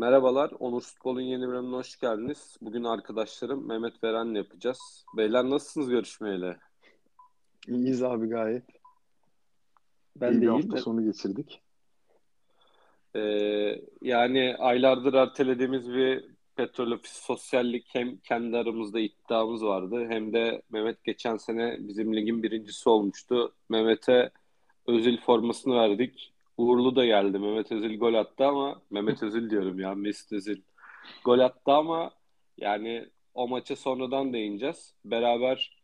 Merhabalar, Onur Futbol'un yeni bölümüne hoş geldiniz. Bugün arkadaşlarım Mehmet Veren'le yapacağız. Beyler nasılsınız görüşmeyle? İyiyiz abi gayet. Ben İyi de bir hafta de. sonu geçirdik. Ee, yani aylardır ertelediğimiz bir petrol ofisi sosyallik hem kendi aramızda iddiamız vardı hem de Mehmet geçen sene bizim ligin birincisi olmuştu. Mehmet'e Özil formasını verdik. Uğurlu da geldi. Mehmet Özil gol attı ama Mehmet Özil diyorum ya Mesut Özil gol attı ama yani o maça sonradan değineceğiz. Beraber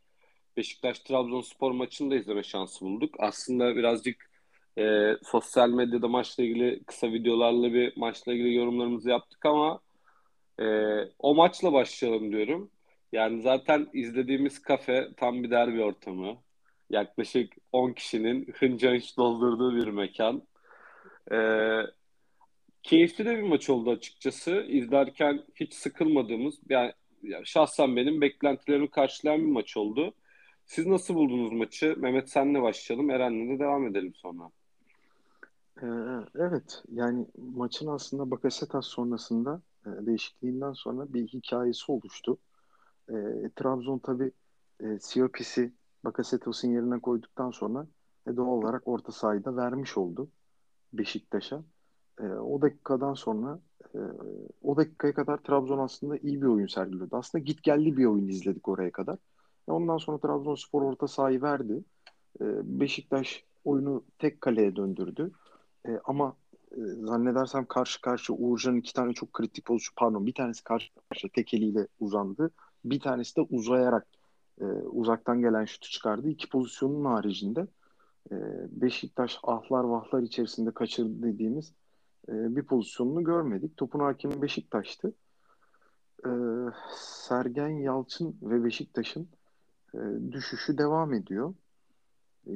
Beşiktaş-Trabzonspor maçını da izleme şansı bulduk. Aslında birazcık e, sosyal medyada maçla ilgili kısa videolarla bir maçla ilgili yorumlarımızı yaptık ama e, o maçla başlayalım diyorum. Yani zaten izlediğimiz kafe tam bir derbi ortamı. Yaklaşık 10 kişinin hınca hınç doldurduğu bir mekan. E, keyifli de bir maç oldu açıkçası. İzlerken hiç sıkılmadığımız, yani, şahsen benim beklentilerimi karşılayan bir maç oldu. Siz nasıl buldunuz maçı? Mehmet senle başlayalım. Eren'le de devam edelim sonra. Ee, evet yani maçın aslında Bakasetas sonrasında e, değişikliğinden sonra bir hikayesi oluştu. E, Trabzon tabii e, Siopis'i Bakasetas'ın yerine koyduktan sonra e, doğal olarak orta sahayı da vermiş oldu Beşiktaş'a. E, o dakikadan sonra e, o dakikaya kadar Trabzon aslında iyi bir oyun sergiliyordu. Aslında git geldi bir oyun izledik oraya kadar. E, ondan sonra Trabzonspor orta sahayı verdi. E, Beşiktaş oyunu tek kaleye döndürdü. E, ama e, zannedersem karşı karşı Uğurcan'ın iki tane çok kritik pozisyon pardon bir tanesi karşı karşıya tek eliyle uzandı. Bir tanesi de uzayarak e, uzaktan gelen şutu çıkardı. İki pozisyonun haricinde e, Beşiktaş ahlar vahlar içerisinde kaçırdı dediğimiz e, bir pozisyonunu görmedik. Topun hakimi Beşiktaş'tı. E, Sergen Yalçın ve Beşiktaş'ın düşüşü devam ediyor.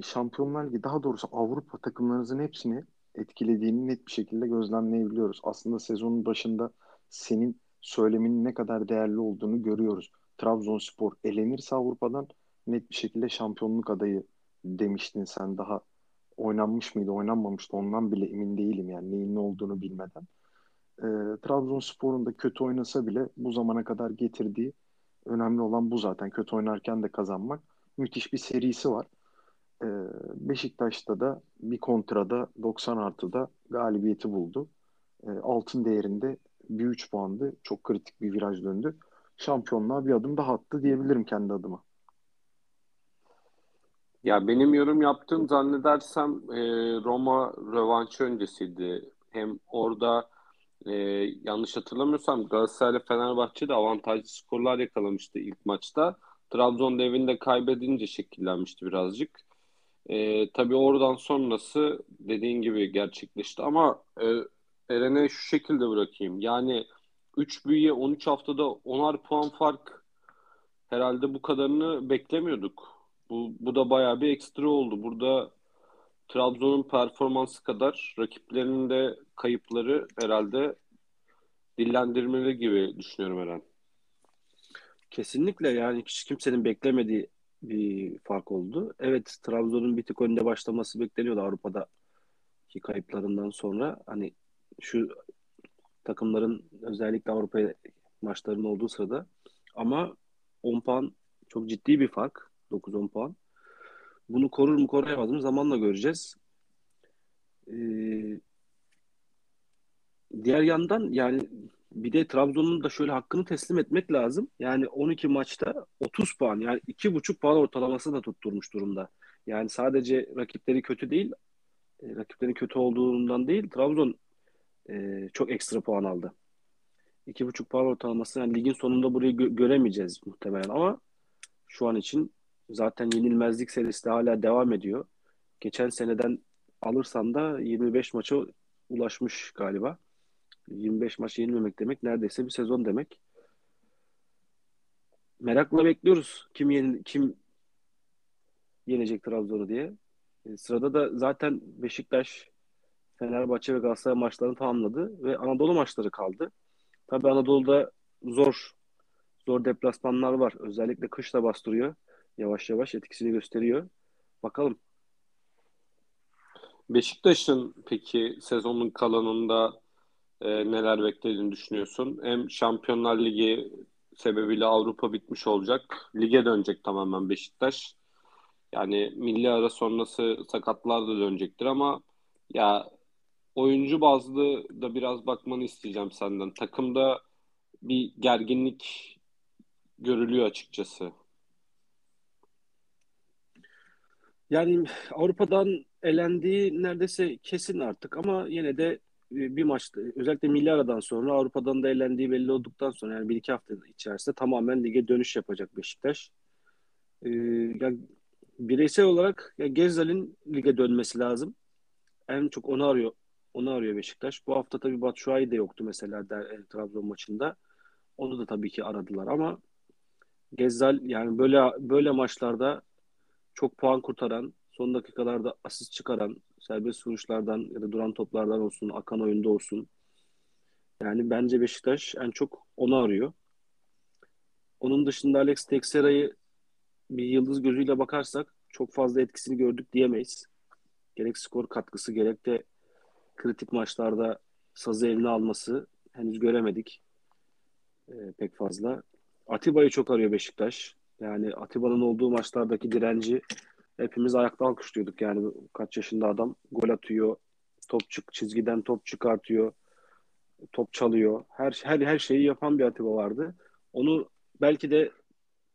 Şampiyonlar Ligi daha doğrusu Avrupa takımlarınızın hepsini etkilediğini net bir şekilde gözlemleyebiliyoruz. Aslında sezonun başında senin söyleminin ne kadar değerli olduğunu görüyoruz. Trabzonspor elenirse Avrupa'dan net bir şekilde şampiyonluk adayı demiştin sen daha oynanmış mıydı oynanmamıştı ondan bile emin değilim yani neyin ne olduğunu bilmeden. E, Trabzonspor'un da kötü oynasa bile bu zamana kadar getirdiği önemli olan bu zaten. Kötü oynarken de kazanmak. Müthiş bir serisi var. Ee, Beşiktaş'ta da bir kontrada 90 artıda galibiyeti buldu. Ee, altın değerinde bir 3 puandı. Çok kritik bir viraj döndü. Şampiyonluğa bir adım daha attı diyebilirim kendi adıma. Ya benim yorum yaptığım zannedersem e, Roma rövanşı öncesiydi. Hem orada e, yanlış hatırlamıyorsam Galatasaray ile Fenerbahçe de avantajlı skorlar yakalamıştı ilk maçta. Trabzon da evinde kaybedince şekillenmişti birazcık. E, tabii oradan sonrası dediğin gibi gerçekleşti ama e, Eren'e şu şekilde bırakayım. Yani 3 büyüye 13 haftada 10'ar puan fark herhalde bu kadarını beklemiyorduk. Bu, bu da bayağı bir ekstra oldu. Burada Trabzon'un performansı kadar rakiplerinin de kayıpları herhalde dillendirmeli gibi düşünüyorum Eren. Kesinlikle yani hiç kimsenin beklemediği bir fark oldu. Evet Trabzon'un bir tık önde başlaması bekleniyordu Avrupa'daki kayıplarından sonra. Hani şu takımların özellikle Avrupa maçlarının olduğu sırada ama 10 puan çok ciddi bir fark. 9-10 puan. Bunu korur mu koruyamaz mı zamanla göreceğiz. Ee, diğer yandan yani bir de Trabzon'un da şöyle hakkını teslim etmek lazım. Yani 12 maçta 30 puan yani 2,5 puan ortalaması da tutturmuş durumda. Yani sadece rakipleri kötü değil, e, rakiplerin kötü olduğundan değil, Trabzon e, çok ekstra puan aldı. 2,5 puan ortalaması yani ligin sonunda burayı gö- göremeyeceğiz muhtemelen ama şu an için zaten yenilmezlik serisi de hala devam ediyor. Geçen seneden alırsam da 25 maça ulaşmış galiba. 25 maç yenilmemek demek neredeyse bir sezon demek. Merakla bekliyoruz kim yeni, kim yenecek Trabzon'u diye. E, sırada da zaten Beşiktaş, Fenerbahçe ve Galatasaray maçlarını tamamladı ve Anadolu maçları kaldı. Tabii Anadolu'da zor zor deplasmanlar var. Özellikle kışla bastırıyor. Yavaş yavaş etkisini gösteriyor. Bakalım. Beşiktaş'ın peki sezonun kalanında e, neler beklediğini düşünüyorsun? Hem Şampiyonlar Ligi sebebiyle Avrupa bitmiş olacak. Lige dönecek tamamen Beşiktaş. Yani milli ara sonrası sakatlar da dönecektir ama ya oyuncu bazlı da biraz bakmanı isteyeceğim senden. Takımda bir gerginlik görülüyor açıkçası. Yani Avrupa'dan elendiği neredeyse kesin artık ama yine de e, bir maçta özellikle milli aradan sonra Avrupa'dan da elendiği belli olduktan sonra yani bir iki hafta içerisinde tamamen lige dönüş yapacak Beşiktaş. Ee, yani bireysel olarak ya Gezzal'in lige dönmesi lazım. En çok onu arıyor. Onu arıyor Beşiktaş. Bu hafta tabii Batshuayi de yoktu mesela der, e, Trabzon maçında. Onu da tabii ki aradılar ama Gezzal yani böyle böyle maçlarda çok puan kurtaran, son dakikalarda asist çıkaran, serbest vuruşlardan ya da duran toplardan olsun, akan oyunda olsun. Yani bence Beşiktaş en çok onu arıyor. Onun dışında Alex Teixeira'yı bir yıldız gözüyle bakarsak çok fazla etkisini gördük diyemeyiz. Gerek skor katkısı gerek de kritik maçlarda sazı eline alması henüz göremedik ee, pek fazla. Atiba'yı çok arıyor Beşiktaş. Yani Atiba'nın olduğu maçlardaki direnci hepimiz ayakta alkışlıyorduk. Yani kaç yaşında adam gol atıyor, top çık çizgiden top çıkartıyor, top çalıyor. Her her her şeyi yapan bir Atiba vardı. Onu belki de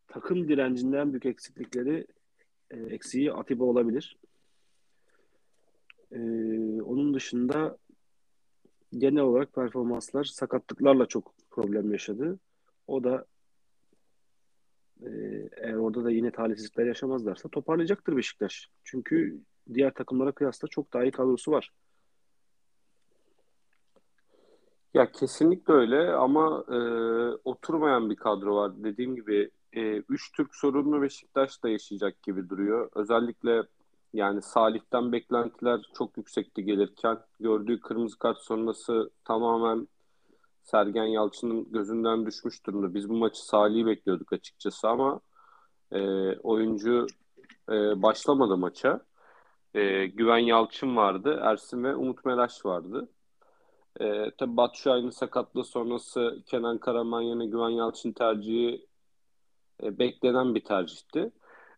takım direncinden büyük eksiklikleri e, eksiği Atiba olabilir. E, onun dışında genel olarak performanslar sakatlıklarla çok problem yaşadı. O da e, eğer orada da yine talihsizlikler yaşamazlarsa toparlayacaktır Beşiktaş. Çünkü diğer takımlara kıyasla çok daha iyi kadrosu var. Ya kesinlikle öyle ama e, oturmayan bir kadro var. Dediğim gibi e, üç Türk sorununu Beşiktaş da yaşayacak gibi duruyor. Özellikle yani Salih'ten beklentiler çok yüksekti gelirken gördüğü kırmızı kart sonrası tamamen Sergen Yalçın'ın gözünden düşmüş durumda. Biz bu maçı Salih'i bekliyorduk açıkçası ama e, oyuncu e, başlamadı maça. E, Güven Yalçın vardı, Ersin ve Umut Meraş vardı. E, tabii Batshuayi'nin sakatlığı sonrası Kenan Karaman yerine Güven Yalçın tercihi e, beklenen bir tercihti.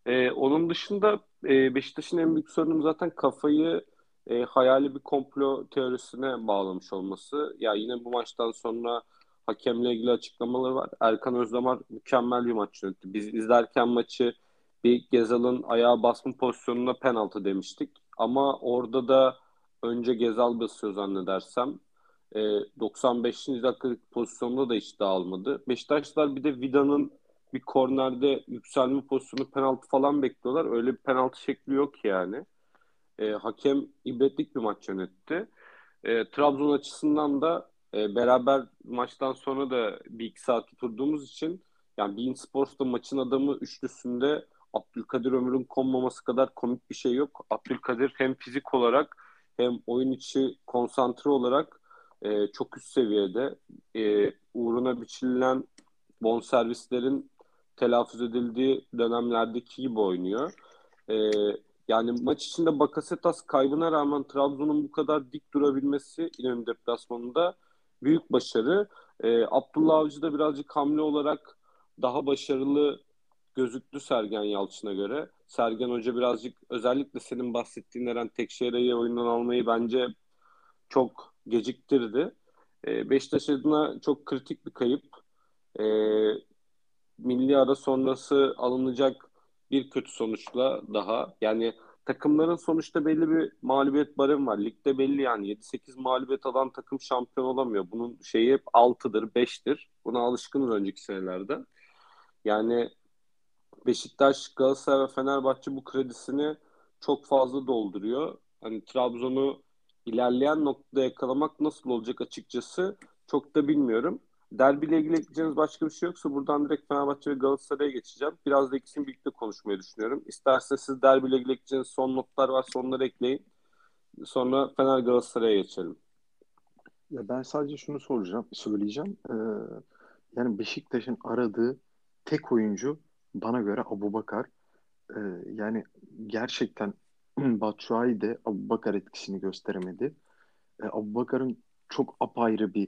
E, onun dışında e, Beşiktaş'ın en büyük sorunu zaten kafayı e, hayali bir komplo teorisine bağlamış olması. Ya yine bu maçtan sonra hakemle ilgili açıklamaları var. Erkan Özdamar mükemmel bir maç yönetti. Biz izlerken maçı bir Gezal'ın ayağa basma pozisyonuna penaltı demiştik. Ama orada da önce Gezal basıyor zannedersem. E, 95. dakikalık pozisyonda da hiç dağılmadı. Beşiktaşlar bir de Vida'nın bir kornerde yükselme pozisyonu penaltı falan bekliyorlar. Öyle bir penaltı şekli yok yani. E, hakem ibretlik bir maç yönetti. E, Trabzon açısından da e, beraber maçtan sonra da bir iki saat oturduğumuz için yani Bein Sports'ta maçın adamı üçlüsünde Abdülkadir Ömür'ün konmaması kadar komik bir şey yok. Abdülkadir hem fizik olarak hem oyun içi konsantre olarak e, çok üst seviyede. E, uğruna biçilen bonservislerin telaffuz edildiği dönemlerdeki gibi oynuyor. E, yani maç içinde Bakasetas kaybına rağmen Trabzon'un bu kadar dik durabilmesi İnönü deplasmanında büyük başarı. E, Abdullah Avcı da birazcık hamle olarak daha başarılı gözüktü Sergen Yalçın'a göre. Sergen Hoca birazcık özellikle senin bahsettiğin Eren Tekşehir'i oyundan almayı bence çok geciktirdi. E, Beşiktaş adına çok kritik bir kayıp. E, milli ara sonrası alınacak bir kötü sonuçla daha. Yani takımların sonuçta belli bir mağlubiyet barem var. Ligde belli yani 7-8 mağlubiyet alan takım şampiyon olamıyor. Bunun şeyi hep 6'dır, 5'tir. Buna alışkınız önceki senelerde. Yani Beşiktaş, Galatasaray ve Fenerbahçe bu kredisini çok fazla dolduruyor. Hani Trabzon'u ilerleyen noktada yakalamak nasıl olacak açıkçası çok da bilmiyorum. Derbiyle ilgili ekleyeceğiniz başka bir şey yoksa buradan direkt Fenerbahçe ve Galatasaray'a geçeceğim. Biraz da ikisini birlikte konuşmayı düşünüyorum. İsterseniz siz derbiyle ilgili ekleyeceğiniz son notlar var, sonları ekleyin. Sonra Fener Galatasaray'a geçelim. Ya ben sadece şunu soracağım, söyleyeceğim. Ee, yani Beşiktaş'ın aradığı tek oyuncu bana göre Abu Bakar. Ee, yani gerçekten Batshuayi de Abu Bakar etkisini gösteremedi. Ee, Abu Bakar'ın çok apayrı bir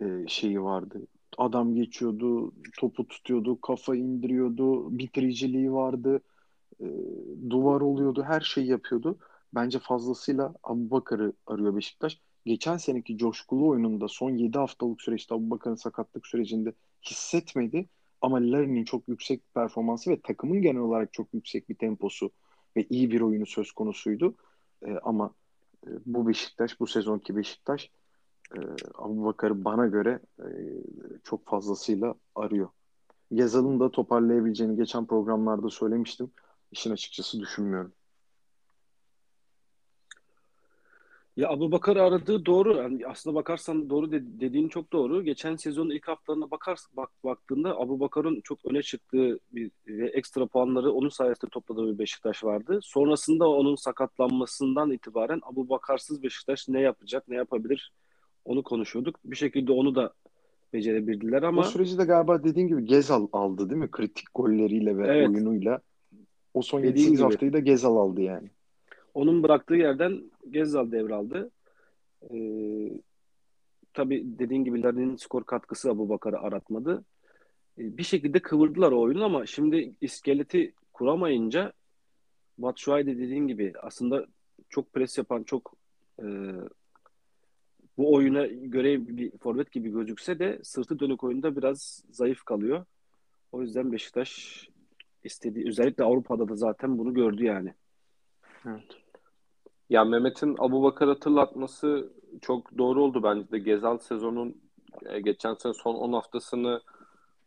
e, şeyi vardı. Adam geçiyordu, topu tutuyordu, kafa indiriyordu, bitiriciliği vardı, e, duvar oluyordu, her şeyi yapıyordu. Bence fazlasıyla Abu Bakar'ı arıyor Beşiktaş. Geçen seneki coşkulu oyununda son 7 haftalık süreçte Abu Bakar'ın sakatlık sürecinde hissetmedi. Ama Larin'in çok yüksek performansı ve takımın genel olarak çok yüksek bir temposu ve iyi bir oyunu söz konusuydu. E, ama e, bu Beşiktaş, bu sezonki Beşiktaş e, Abu Bakar'ı bana göre e, çok fazlasıyla arıyor. Gezal'ın da toparlayabileceğini geçen programlarda söylemiştim. İşin açıkçası düşünmüyorum. Ya Abu Bakar aradığı doğru. Yani aslında bakarsan doğru de, dediğin çok doğru. Geçen sezonun ilk haftalarına bakar, bak, baktığında Abu Bakar'ın çok öne çıktığı bir, ve ekstra puanları onun sayesinde topladığı bir Beşiktaş vardı. Sonrasında onun sakatlanmasından itibaren Abu Bakarsız Beşiktaş ne yapacak, ne yapabilir onu konuşuyorduk. Bir şekilde onu da becerebildiler ama... O süreci de galiba dediğin gibi Gezal aldı değil mi? Kritik golleriyle ve evet. oyunuyla. O son 7-8 haftayı da Gezal aldı yani. Onun bıraktığı yerden Gezzal devraldı. Ee, tabii dediğin gibi Larin'in skor katkısı Abu Bakar'ı aratmadı. Ee, bir şekilde kıvırdılar o oyunu ama şimdi iskeleti kuramayınca Batshuayi de dediğin gibi aslında çok pres yapan, çok e, bu oyuna göre bir forvet gibi gözükse de sırtı dönük oyunda biraz zayıf kalıyor. O yüzden Beşiktaş istediği özellikle Avrupa'da da zaten bunu gördü yani. Evet. Ya Mehmet'in Abu Bakar hatırlatması çok doğru oldu bence de. Gezal sezonun e, geçen sene son 10 haftasını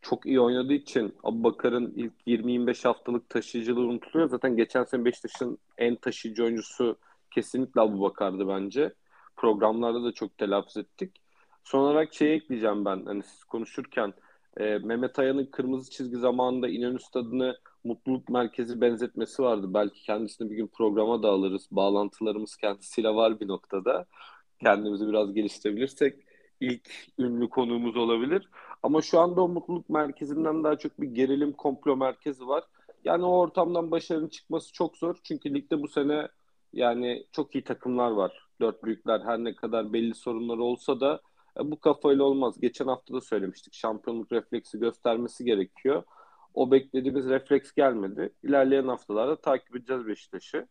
çok iyi oynadığı için Abu Bakar'ın ilk 20-25 haftalık taşıyıcılığı unutuluyor. Zaten geçen sene Beşiktaş'ın en taşıyıcı oyuncusu kesinlikle Abu Bakar'dı bence. Programlarda da çok telaffuz ettik. Son olarak şey ekleyeceğim ben. Hani siz konuşurken e, Mehmet Ayan'ın kırmızı çizgi zamanında İnönü Stadı'nı mutluluk merkezi benzetmesi vardı. Belki kendisini bir gün programa da alırız. Bağlantılarımız kendisiyle var bir noktada. Kendimizi biraz geliştirebilirsek ilk ünlü konuğumuz olabilir. Ama şu anda o mutluluk merkezinden daha çok bir gerilim komplo merkezi var. Yani o ortamdan başarının çıkması çok zor. Çünkü ligde bu sene yani çok iyi takımlar var. Dört büyükler her ne kadar belli sorunları olsa da e, bu kafayla olmaz. Geçen hafta da söylemiştik. Şampiyonluk refleksi göstermesi gerekiyor. O beklediğimiz refleks gelmedi. İlerleyen haftalarda takip edeceğiz Beşiktaş'ı.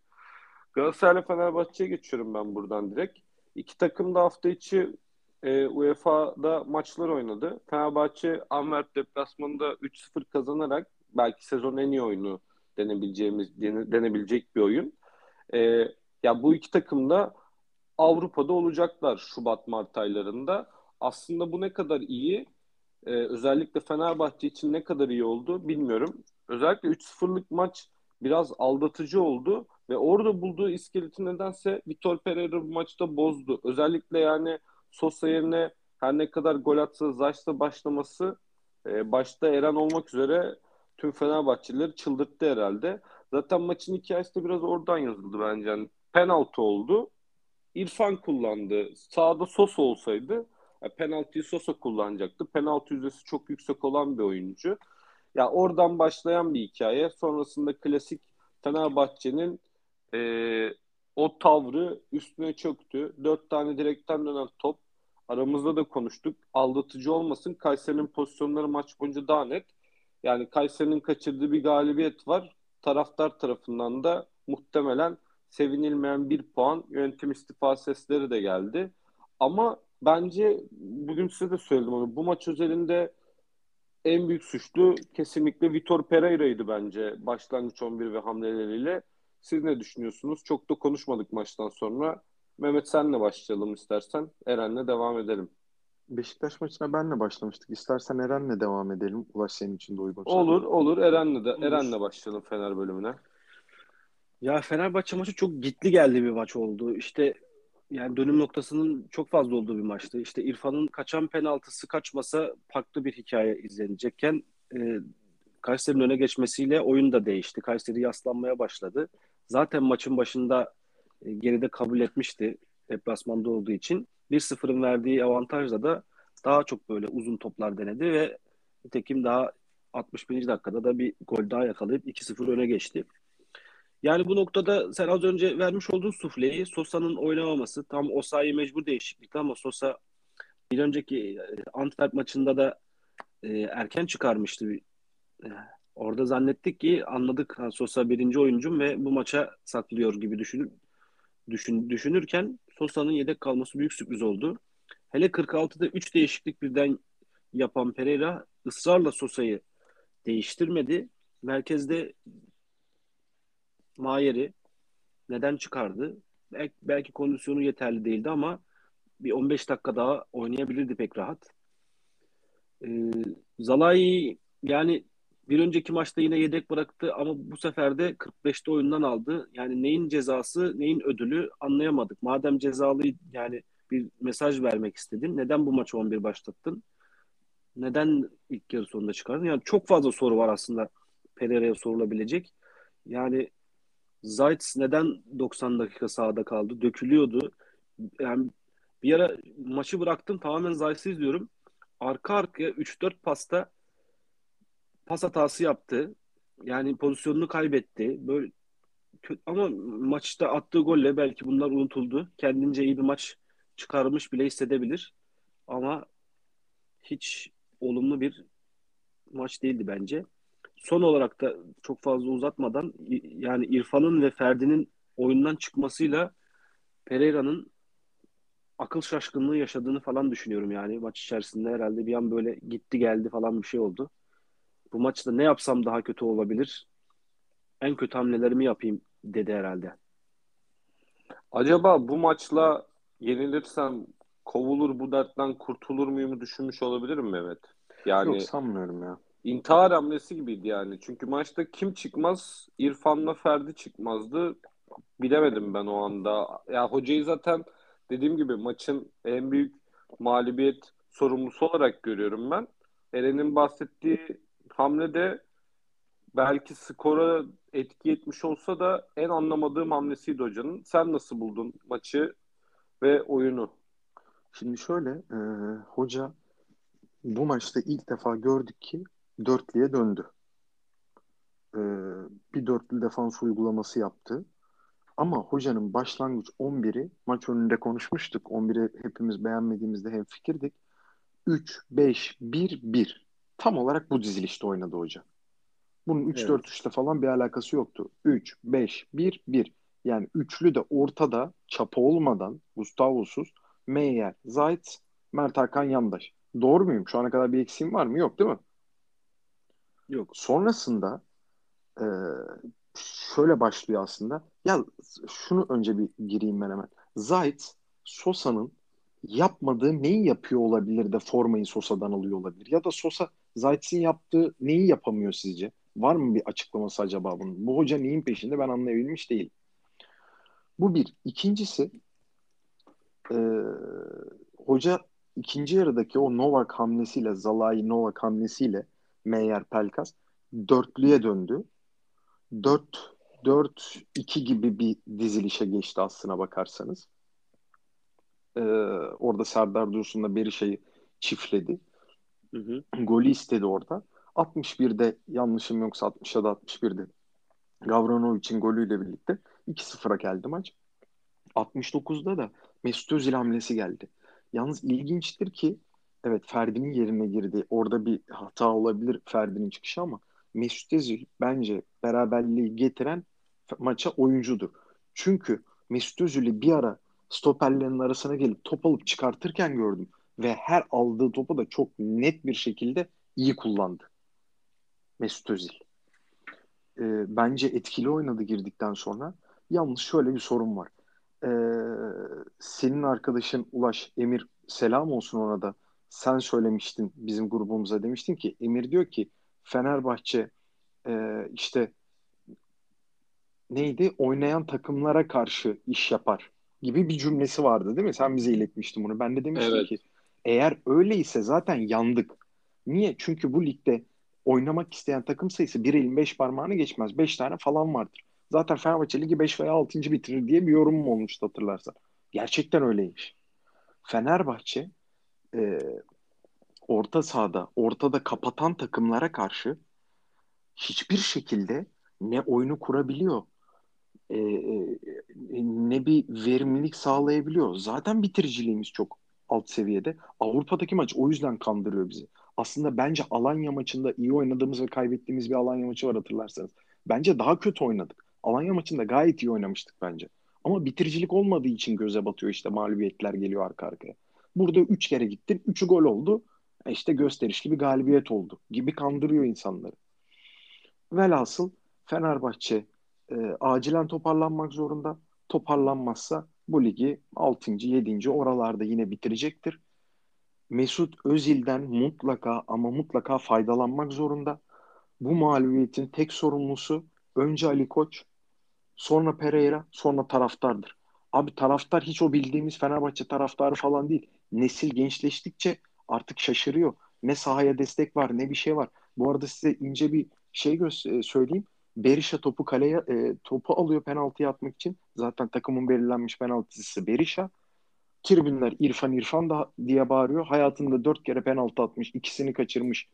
Galatasaray Fenerbahçe'ye geçiyorum ben buradan direkt. İki takım da hafta içi e, UEFA'da maçlar oynadı. Fenerbahçe Antwerp deplasmanında 3-0 kazanarak belki sezonun en iyi oyunu denebileceğimiz denebilecek bir oyun. E, ya bu iki takım da Avrupa'da olacaklar Şubat Mart aylarında. Aslında bu ne kadar iyi? e, özellikle Fenerbahçe için ne kadar iyi oldu bilmiyorum. Özellikle 3-0'lık maç biraz aldatıcı oldu ve orada bulduğu iskeleti nedense Vitor Pereira bu maçta bozdu. Özellikle yani Sosa yerine her ne kadar gol atsa Zayt'la başlaması e, başta Eren olmak üzere tüm Fenerbahçelileri çıldırttı herhalde. Zaten maçın hikayesi de biraz oradan yazıldı bence. Yani penaltı oldu. İrfan kullandı. Sağda Sosa olsaydı penaltıyı Sosa kullanacaktı. Penaltı yüzdesi çok yüksek olan bir oyuncu. Ya oradan başlayan bir hikaye. Sonrasında klasik Fenerbahçe'nin e, o tavrı üstüne çöktü. Dört tane direkten dönen top. Aramızda da konuştuk. Aldatıcı olmasın. Kayseri'nin pozisyonları maç boyunca daha net. Yani Kayseri'nin kaçırdığı bir galibiyet var. Taraftar tarafından da muhtemelen sevinilmeyen bir puan yönetim istifa sesleri de geldi. Ama bence bugün size de söyledim onu. Bu maç özelinde en büyük suçlu kesinlikle Vitor Pereira'ydı bence başlangıç 11 ve hamleleriyle. Siz ne düşünüyorsunuz? Çok da konuşmadık maçtan sonra. Mehmet senle başlayalım istersen. Eren'le devam edelim. Beşiktaş maçına benle başlamıştık. İstersen Eren'le devam edelim. Ulaş senin için de uygun. Olur, olur. Eren'le de Eren'le başlayalım Fener bölümüne. Ya Fenerbahçe maçı çok gitli geldi bir maç oldu. İşte yani dönüm noktasının çok fazla olduğu bir maçtı. İşte İrfan'ın kaçan penaltısı kaçmasa farklı bir hikaye izlenecekken e, Kayseri'nin öne geçmesiyle oyun da değişti. Kayseri yaslanmaya başladı. Zaten maçın başında e, geride kabul etmişti deplasmanda olduğu için. 1-0'ın verdiği avantajla da daha çok böyle uzun toplar denedi ve nitekim daha 61. dakikada da bir gol daha yakalayıp 2-0 öne geçti. Yani bu noktada sen az önce vermiş olduğun sufleyi Sosa'nın oynamaması tam Osayi mecbur değişiklikti ama Sosa bir önceki e, Antwerp maçında da e, erken çıkarmıştı. E, orada zannettik ki anladık ha, Sosa birinci oyuncum ve bu maça saklıyor gibi düşün, düşün, düşünürken Sosa'nın yedek kalması büyük sürpriz oldu. Hele 46'da 3 değişiklik birden yapan Pereira ısrarla Sosa'yı değiştirmedi. Merkezde Mayer'i neden çıkardı? Belki, belki kondisyonu yeterli değildi ama bir 15 dakika daha oynayabilirdi pek rahat. Ee, Zalai yani bir önceki maçta yine yedek bıraktı ama bu sefer de 45'te oyundan aldı. Yani neyin cezası, neyin ödülü anlayamadık. Madem cezalı yani bir mesaj vermek istedin. Neden bu maçı 11 başlattın? Neden ilk yarı sonunda çıkardın? Yani çok fazla soru var aslında Pereira'ya sorulabilecek. Yani Zayt neden 90 dakika sahada kaldı? Dökülüyordu. Yani bir ara maçı bıraktım tamamen Zayt'ı izliyorum. Arka arkaya 3-4 pasta pas hatası yaptı. Yani pozisyonunu kaybetti. Böyle ama maçta attığı golle belki bunlar unutuldu. Kendince iyi bir maç çıkarmış bile hissedebilir. Ama hiç olumlu bir maç değildi bence. Son olarak da çok fazla uzatmadan yani İrfan'ın ve Ferdi'nin oyundan çıkmasıyla Pereira'nın akıl şaşkınlığı yaşadığını falan düşünüyorum yani maç içerisinde herhalde bir an böyle gitti geldi falan bir şey oldu. Bu maçta ne yapsam daha kötü olabilir? En kötü hamlelerimi yapayım dedi herhalde. Acaba bu maçla yenilirsem kovulur bu dertten kurtulur muyum düşünmüş olabilirim Mehmet? Yani Yok sanmıyorum ya. İntihar hamlesi gibiydi yani. Çünkü maçta kim çıkmaz? İrfan'la Ferdi çıkmazdı. Bilemedim ben o anda. Ya hocayı zaten dediğim gibi maçın en büyük mağlubiyet sorumlusu olarak görüyorum ben. Eren'in bahsettiği hamle de belki skora etki etmiş olsa da en anlamadığım hamlesiydi hocanın. Sen nasıl buldun maçı ve oyunu? Şimdi şöyle e, hoca bu maçta ilk defa gördük ki dörtlüye döndü. E, bir dörtlü defans uygulaması yaptı. Ama hocanın başlangıç 11'i maç önünde konuşmuştuk. 11'i hepimiz beğenmediğimizde hem fikirdik. 3, 5, 1, 1. Tam olarak bu dizilişte oynadı hoca. Bunun 3-4-3'te evet. falan bir alakası yoktu. 3, 5, 1, 1. Yani üçlü de ortada çapa olmadan Gustavo'suz Meyer, Zayt, Mert Hakan Yandaş. Doğru muyum? Şu ana kadar bir eksiğim var mı? Yok değil mi? Yok. Sonrasında e, şöyle başlıyor aslında. Ya şunu önce bir gireyim ben hemen. Zayt, Sosa'nın yapmadığı neyi yapıyor olabilir de formayı Sosa'dan alıyor olabilir? Ya da Sosa Zayt'in yaptığı neyi yapamıyor sizce? Var mı bir açıklaması acaba bunun? Bu hoca neyin peşinde ben anlayabilmiş değilim. Bu bir. İkincisi e, hoca ikinci yarıdaki o Novak hamlesiyle Zalai Novak hamlesiyle Meyer Pelkas dörtlüye döndü. 4 4 2 gibi bir dizilişe geçti aslına bakarsanız. Ee, orada Serdar Dursun'la Berişe'yi çiftledi. Hı hı. Golü istedi orada. 61'de yanlışım yoksa 60'a da 61'de Gavranovic'in golüyle birlikte 2-0'a geldi maç. 69'da da Mesut Özil hamlesi geldi. Yalnız ilginçtir ki evet Ferdi'nin yerine girdi. Orada bir hata olabilir Ferdi'nin çıkışı ama Mesut Özil bence beraberliği getiren maça oyuncudur. Çünkü Mesut Özil'i bir ara stoperlerin arasına gelip top alıp çıkartırken gördüm. Ve her aldığı topu da çok net bir şekilde iyi kullandı. Mesut Özil. E, bence etkili oynadı girdikten sonra. Yalnız şöyle bir sorun var. E, senin arkadaşın Ulaş Emir selam olsun ona da. Sen söylemiştin bizim grubumuza demiştin ki Emir diyor ki Fenerbahçe e, işte neydi oynayan takımlara karşı iş yapar gibi bir cümlesi vardı değil mi? Sen bize iletmiştin bunu. Ben de demiştim evet. ki eğer öyleyse zaten yandık. Niye? Çünkü bu ligde oynamak isteyen takım sayısı bir elin beş parmağını geçmez. Beş tane falan vardır. Zaten Fenerbahçe Ligi 5 veya 6. bitirir diye bir yorumum olmuştu hatırlarsan. Gerçekten öyleymiş. Fenerbahçe e, orta sahada, ortada kapatan takımlara karşı hiçbir şekilde ne oyunu kurabiliyor, e, e, ne bir verimlilik sağlayabiliyor. Zaten bitiriciliğimiz çok alt seviyede. Avrupa'daki maç o yüzden kandırıyor bizi. Aslında bence Alanya maçında iyi oynadığımız ve kaybettiğimiz bir Alanya maçı var hatırlarsanız. Bence daha kötü oynadık. Alanya maçında gayet iyi oynamıştık bence. Ama bitiricilik olmadığı için göze batıyor işte mağlubiyetler geliyor arka arkaya. Burada 3 kere gittin. 3'ü gol oldu. E işte gösterişli bir galibiyet oldu. Gibi kandırıyor insanları. Velhasıl Fenerbahçe e, acilen toparlanmak zorunda. Toparlanmazsa bu ligi 6. 7. oralarda yine bitirecektir. Mesut Özil'den mutlaka ama mutlaka faydalanmak zorunda. Bu mağlubiyetin tek sorumlusu önce Ali Koç, sonra Pereira, sonra taraftardır. Abi taraftar hiç o bildiğimiz Fenerbahçe taraftarı falan değil. Nesil gençleştikçe artık şaşırıyor. Ne sahaya destek var ne bir şey var. Bu arada size ince bir şey gö- e, söyleyeyim. Berisha topu kaleye e, topu alıyor penaltıya atmak için. Zaten takımın belirlenmiş penaltısı Berisha. Tribünler İrfan İrfan da diye bağırıyor. Hayatında dört kere penaltı atmış. ikisini kaçırmış.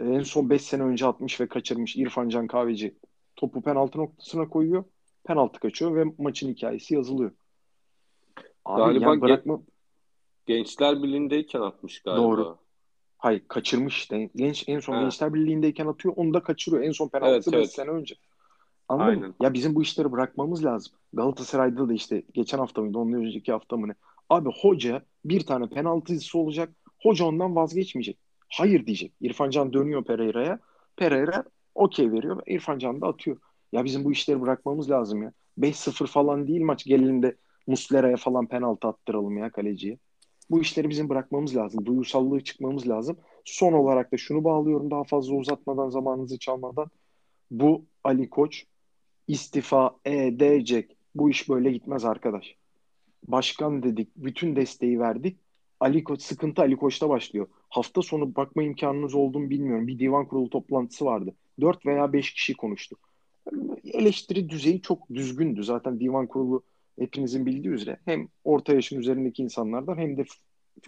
En son beş sene önce atmış ve kaçırmış İrfan Can Kahveci. Topu penaltı noktasına koyuyor. Penaltı kaçıyor ve maçın hikayesi yazılıyor. Abi galiba yani bırakma... Gençler Birliği'ndeyken atmış galiba. Doğru. Hayır kaçırmış. Genç, en son ha. Gençler Birliği'ndeyken atıyor. Onu da kaçırıyor. En son penaltısı 5 evet, evet. sene önce. Anladın Aynen. mı? Ya bizim bu işleri bırakmamız lazım. Galatasaray'da da işte geçen hafta mıydı, ondan önceki hafta mı ne? Abi hoca bir tane penaltısı olacak. Hoca ondan vazgeçmeyecek. Hayır diyecek. İrfan Can dönüyor Pereira'ya. Pereira okey veriyor. İrfan Can da atıyor. Ya bizim bu işleri bırakmamız lazım ya. 5-0 falan değil maç gelelim de Muslera'ya falan penaltı attıralım ya kaleciye. Bu işleri bizim bırakmamız lazım. Duygusallığı çıkmamız lazım. Son olarak da şunu bağlıyorum daha fazla uzatmadan zamanınızı çalmadan. Bu Ali Koç istifa edecek. Bu iş böyle gitmez arkadaş. Başkan dedik, bütün desteği verdik. Ali Koç sıkıntı Ali Koç'ta başlıyor. Hafta sonu bakma imkanınız olduğunu bilmiyorum. Bir divan kurulu toplantısı vardı. 4 veya 5 kişi konuştu. Eleştiri düzeyi çok düzgündü. Zaten divan kurulu hepinizin bildiği üzere hem orta yaşın üzerindeki insanlardan hem de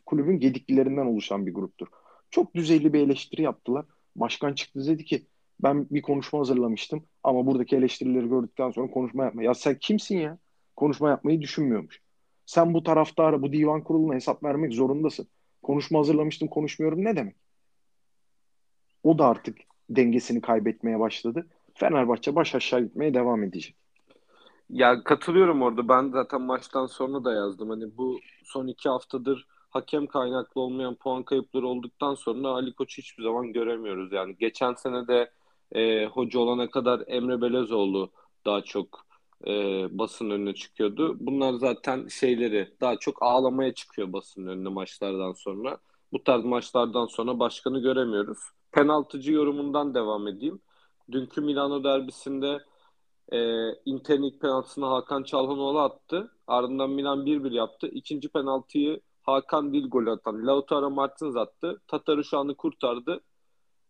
kulübün gediklilerinden oluşan bir gruptur. Çok düzeyli bir eleştiri yaptılar. Başkan çıktı dedi ki ben bir konuşma hazırlamıştım ama buradaki eleştirileri gördükten sonra konuşma yapma. Ya sen kimsin ya? Konuşma yapmayı düşünmüyormuş. Sen bu taraftara, bu divan kuruluna hesap vermek zorundasın. Konuşma hazırlamıştım, konuşmuyorum ne demek? O da artık dengesini kaybetmeye başladı. Fenerbahçe baş aşağı gitmeye devam edecek. Ya katılıyorum orada. Ben zaten maçtan sonra da yazdım. Hani bu son iki haftadır hakem kaynaklı olmayan puan kayıpları olduktan sonra Ali Koç'u hiçbir zaman göremiyoruz. Yani geçen sene de e, hoca olana kadar Emre Belezoğlu daha çok e, basın önüne çıkıyordu. Bunlar zaten şeyleri daha çok ağlamaya çıkıyor basın önüne maçlardan sonra. Bu tarz maçlardan sonra başkanı göremiyoruz. Penaltıcı yorumundan devam edeyim. Dünkü Milano derbisinde e, Inter'in ilk penaltısını Hakan Çalhanoğlu attı. Ardından Milan 1-1 yaptı. İkinci penaltıyı Hakan değil gol atan. Lautaro Martins attı. Tatar'ı şu anı kurtardı.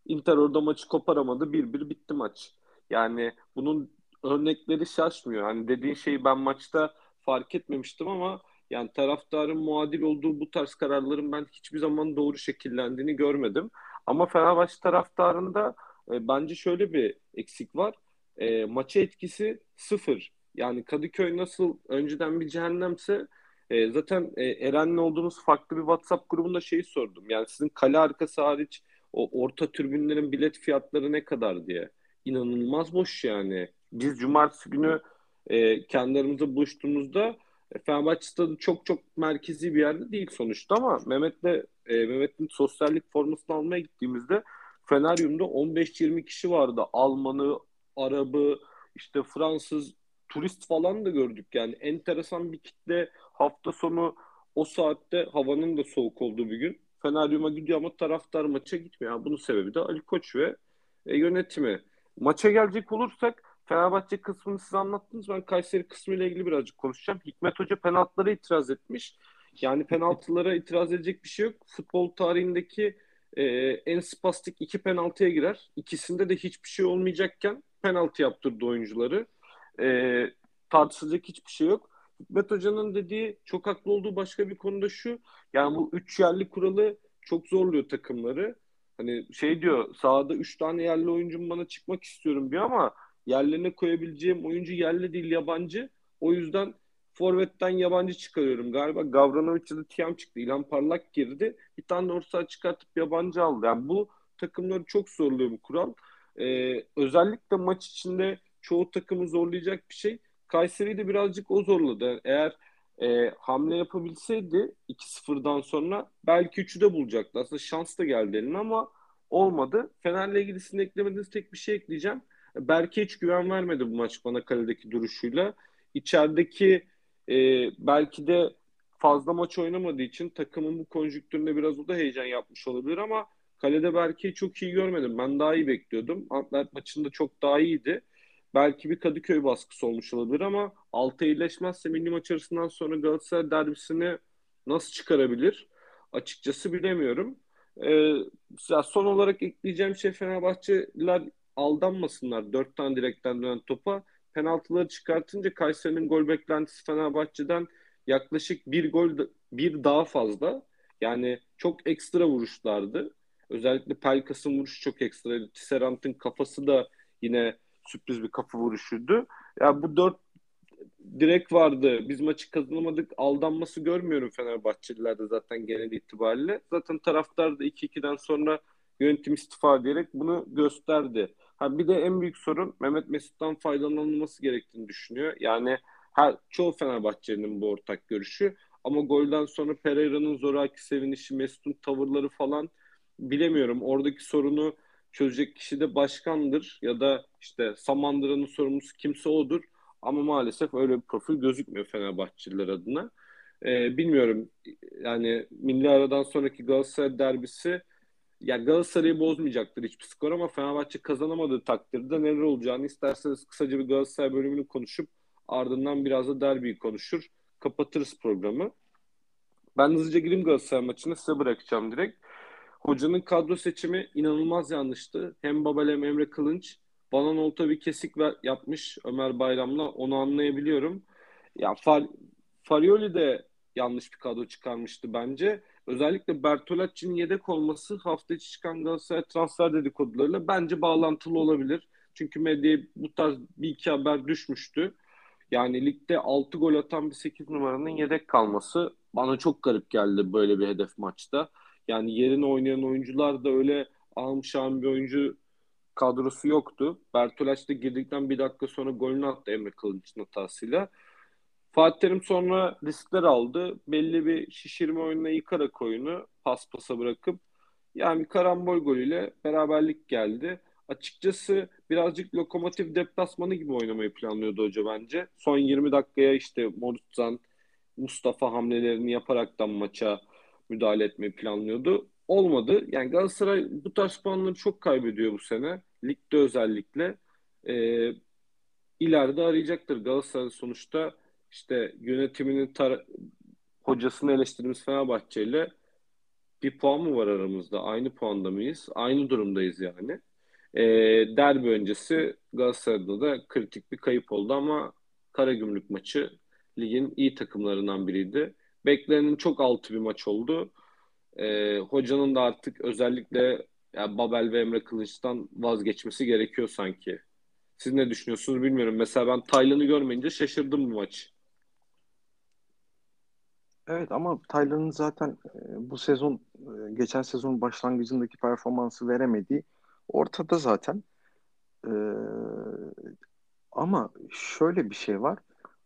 Inter orada maçı koparamadı. 1-1 bitti maç. Yani bunun örnekleri şaşmıyor. Hani dediğin şeyi ben maçta fark etmemiştim ama yani taraftarın muadil olduğu bu tarz kararların ben hiçbir zaman doğru şekillendiğini görmedim. Ama Fenerbahçe taraftarında e, bence şöyle bir eksik var. E, maça etkisi sıfır. Yani Kadıköy nasıl önceden bir cehennemse e, zaten e, Eren'le olduğumuz farklı bir WhatsApp grubunda şeyi sordum. Yani sizin kale arkası hariç o orta türbünlerin bilet fiyatları ne kadar diye. İnanılmaz boş yani. Biz cumartesi günü e, kendi aramızda buluştuğumuzda e, Fenerbahçe stadı çok çok merkezi bir yerde değil sonuçta ama Mehmet'le e, Mehmet'in sosyallik formasını almaya gittiğimizde Feneryum'da 15-20 kişi vardı. Almanı, Arabı, işte Fransız turist falan da gördük. Yani enteresan bir kitle hafta sonu o saatte havanın da soğuk olduğu bir gün Feneryum'a gidiyor ama taraftar maça gitmiyor. bunun sebebi de Ali Koç ve e, yönetimi. Maça gelecek olursak Fenerbahçe kısmını siz anlattınız. Ben Kayseri kısmı ile ilgili birazcık konuşacağım. Hikmet Hoca penaltılara itiraz etmiş. Yani penaltılara itiraz edecek bir şey yok. Futbol tarihindeki e, en spastik iki penaltıya girer. İkisinde de hiçbir şey olmayacakken penaltı yaptırdı oyuncuları. E, tartışılacak hiçbir şey yok. Hikmet Hoca'nın dediği çok haklı olduğu başka bir konuda şu. Yani bu üç yerli kuralı çok zorluyor takımları. Hani şey diyor sahada üç tane yerli oyuncum bana çıkmak istiyorum diyor ama yerlerine koyabileceğim oyuncu yerli değil yabancı. O yüzden Forvet'ten yabancı çıkarıyorum. Galiba Gavranovic'e de Tiam çıktı. İlhan Parlak girdi. Bir tane de orta çıkartıp yabancı aldı. Yani bu takımları çok zorluyor bu kural. Ee, özellikle maç içinde çoğu takımı zorlayacak bir şey. Kayseri'yi de birazcık o zorladı. Eğer e, hamle yapabilseydi 2-0'dan sonra belki 3'ü de bulacaktı. Aslında şans da geldi eline ama olmadı. Fener'le ilgili sizin eklemediğiniz tek bir şey ekleyeceğim. Berke hiç güven vermedi bu maç bana kaledeki duruşuyla. İçerideki e, belki de fazla maç oynamadığı için takımın bu konjüktüründe biraz o da heyecan yapmış olabilir ama kalede Berke'yi çok iyi görmedim. Ben daha iyi bekliyordum. Antwerp maçında çok daha iyiydi. Belki bir Kadıköy baskısı olmuş olabilir ama altı iyileşmezse milli maç arasından sonra Galatasaray derbisini nasıl çıkarabilir? Açıkçası bilemiyorum. Ee, son olarak ekleyeceğim şey Fenerbahçeliler aldanmasınlar. Dört tane direkten dönen topa. Penaltıları çıkartınca Kayseri'nin gol beklentisi Fenerbahçe'den yaklaşık bir gol bir daha fazla. Yani çok ekstra vuruşlardı. Özellikle Pelkas'ın vuruşu çok ekstra. Tisserant'ın kafası da yine sürpriz bir kafa vuruşuydu. Ya yani bu dört direk vardı. Biz maçı kazanamadık. Aldanması görmüyorum Fenerbahçelilerde zaten genel itibariyle. Zaten taraftar da 2-2'den sonra yönetim istifa diyerek bunu gösterdi. Ha bir de en büyük sorun Mehmet Mesut'tan faydalanılması gerektiğini düşünüyor. Yani her çoğu Fenerbahçe'nin bu ortak görüşü. Ama golden sonra Pereira'nın zoraki sevinişi, Mesut'un tavırları falan bilemiyorum. Oradaki sorunu çözecek kişi de başkandır ya da işte Samandıra'nın sorumlusu kimse odur. Ama maalesef öyle bir profil gözükmüyor Fenerbahçeliler adına. Ee, bilmiyorum yani milli aradan sonraki Galatasaray derbisi ya Galatasaray'ı bozmayacaktır hiçbir skor ama Fenerbahçe kazanamadığı takdirde neler olacağını isterseniz kısaca bir Galatasaray bölümünü konuşup ardından biraz da derbiyi konuşur. Kapatırız programı. Ben hızlıca gireyim Galatasaray maçını size bırakacağım direkt. Hocanın kadro seçimi inanılmaz yanlıştı. Hem Babel hem Emre Kılınç. Bana nolta bir kesik ver, yapmış Ömer Bayram'la. Onu anlayabiliyorum. Ya Far, Farioli de yanlış bir kadro çıkarmıştı bence. Özellikle Bertolacci'nin yedek olması hafta içi çıkan Galatasaray transfer dedikodularıyla bence bağlantılı olabilir. Çünkü medyaya bu tarz bir iki haber düşmüştü. Yani ligde 6 gol atan bir 8 numaranın yedek kalması bana çok garip geldi böyle bir hedef maçta. Yani yerine oynayan oyuncular da öyle ahım bir oyuncu kadrosu yoktu. Bertolaç da girdikten bir dakika sonra golünü attı Emre Kılıç'ın hatasıyla. Fatih Terim sonra riskler aldı. Belli bir şişirme oyununa yıkarak oyunu pas pasa bırakıp yani karambol golüyle beraberlik geldi. Açıkçası birazcık lokomotif deplasmanı gibi oynamayı planlıyordu hoca bence. Son 20 dakikaya işte Morutzan, Mustafa hamlelerini yaparaktan maça müdahale etmeyi planlıyordu. Olmadı. Yani Galatasaray bu tarz puanları çok kaybediyor bu sene. Ligde özellikle. Ee, ileride arayacaktır. Galatasaray sonuçta işte yönetiminin tar- hocasını eleştirdiğimiz Fenerbahçe ile bir puan mı var aramızda? Aynı puanda mıyız? Aynı durumdayız yani. E, derbi öncesi Galatasaray'da da kritik bir kayıp oldu ama Karagümrük maçı ligin iyi takımlarından biriydi. Beklenenin çok altı bir maç oldu. E, hocanın da artık özellikle yani Babel ve Emre Kılıç'tan vazgeçmesi gerekiyor sanki. Siz ne düşünüyorsunuz bilmiyorum. Mesela ben Taylan'ı görmeyince şaşırdım bu maç. Evet ama Taylan'ın zaten e, bu sezon e, geçen sezon başlangıcındaki performansı veremediği ortada zaten. E, ama şöyle bir şey var.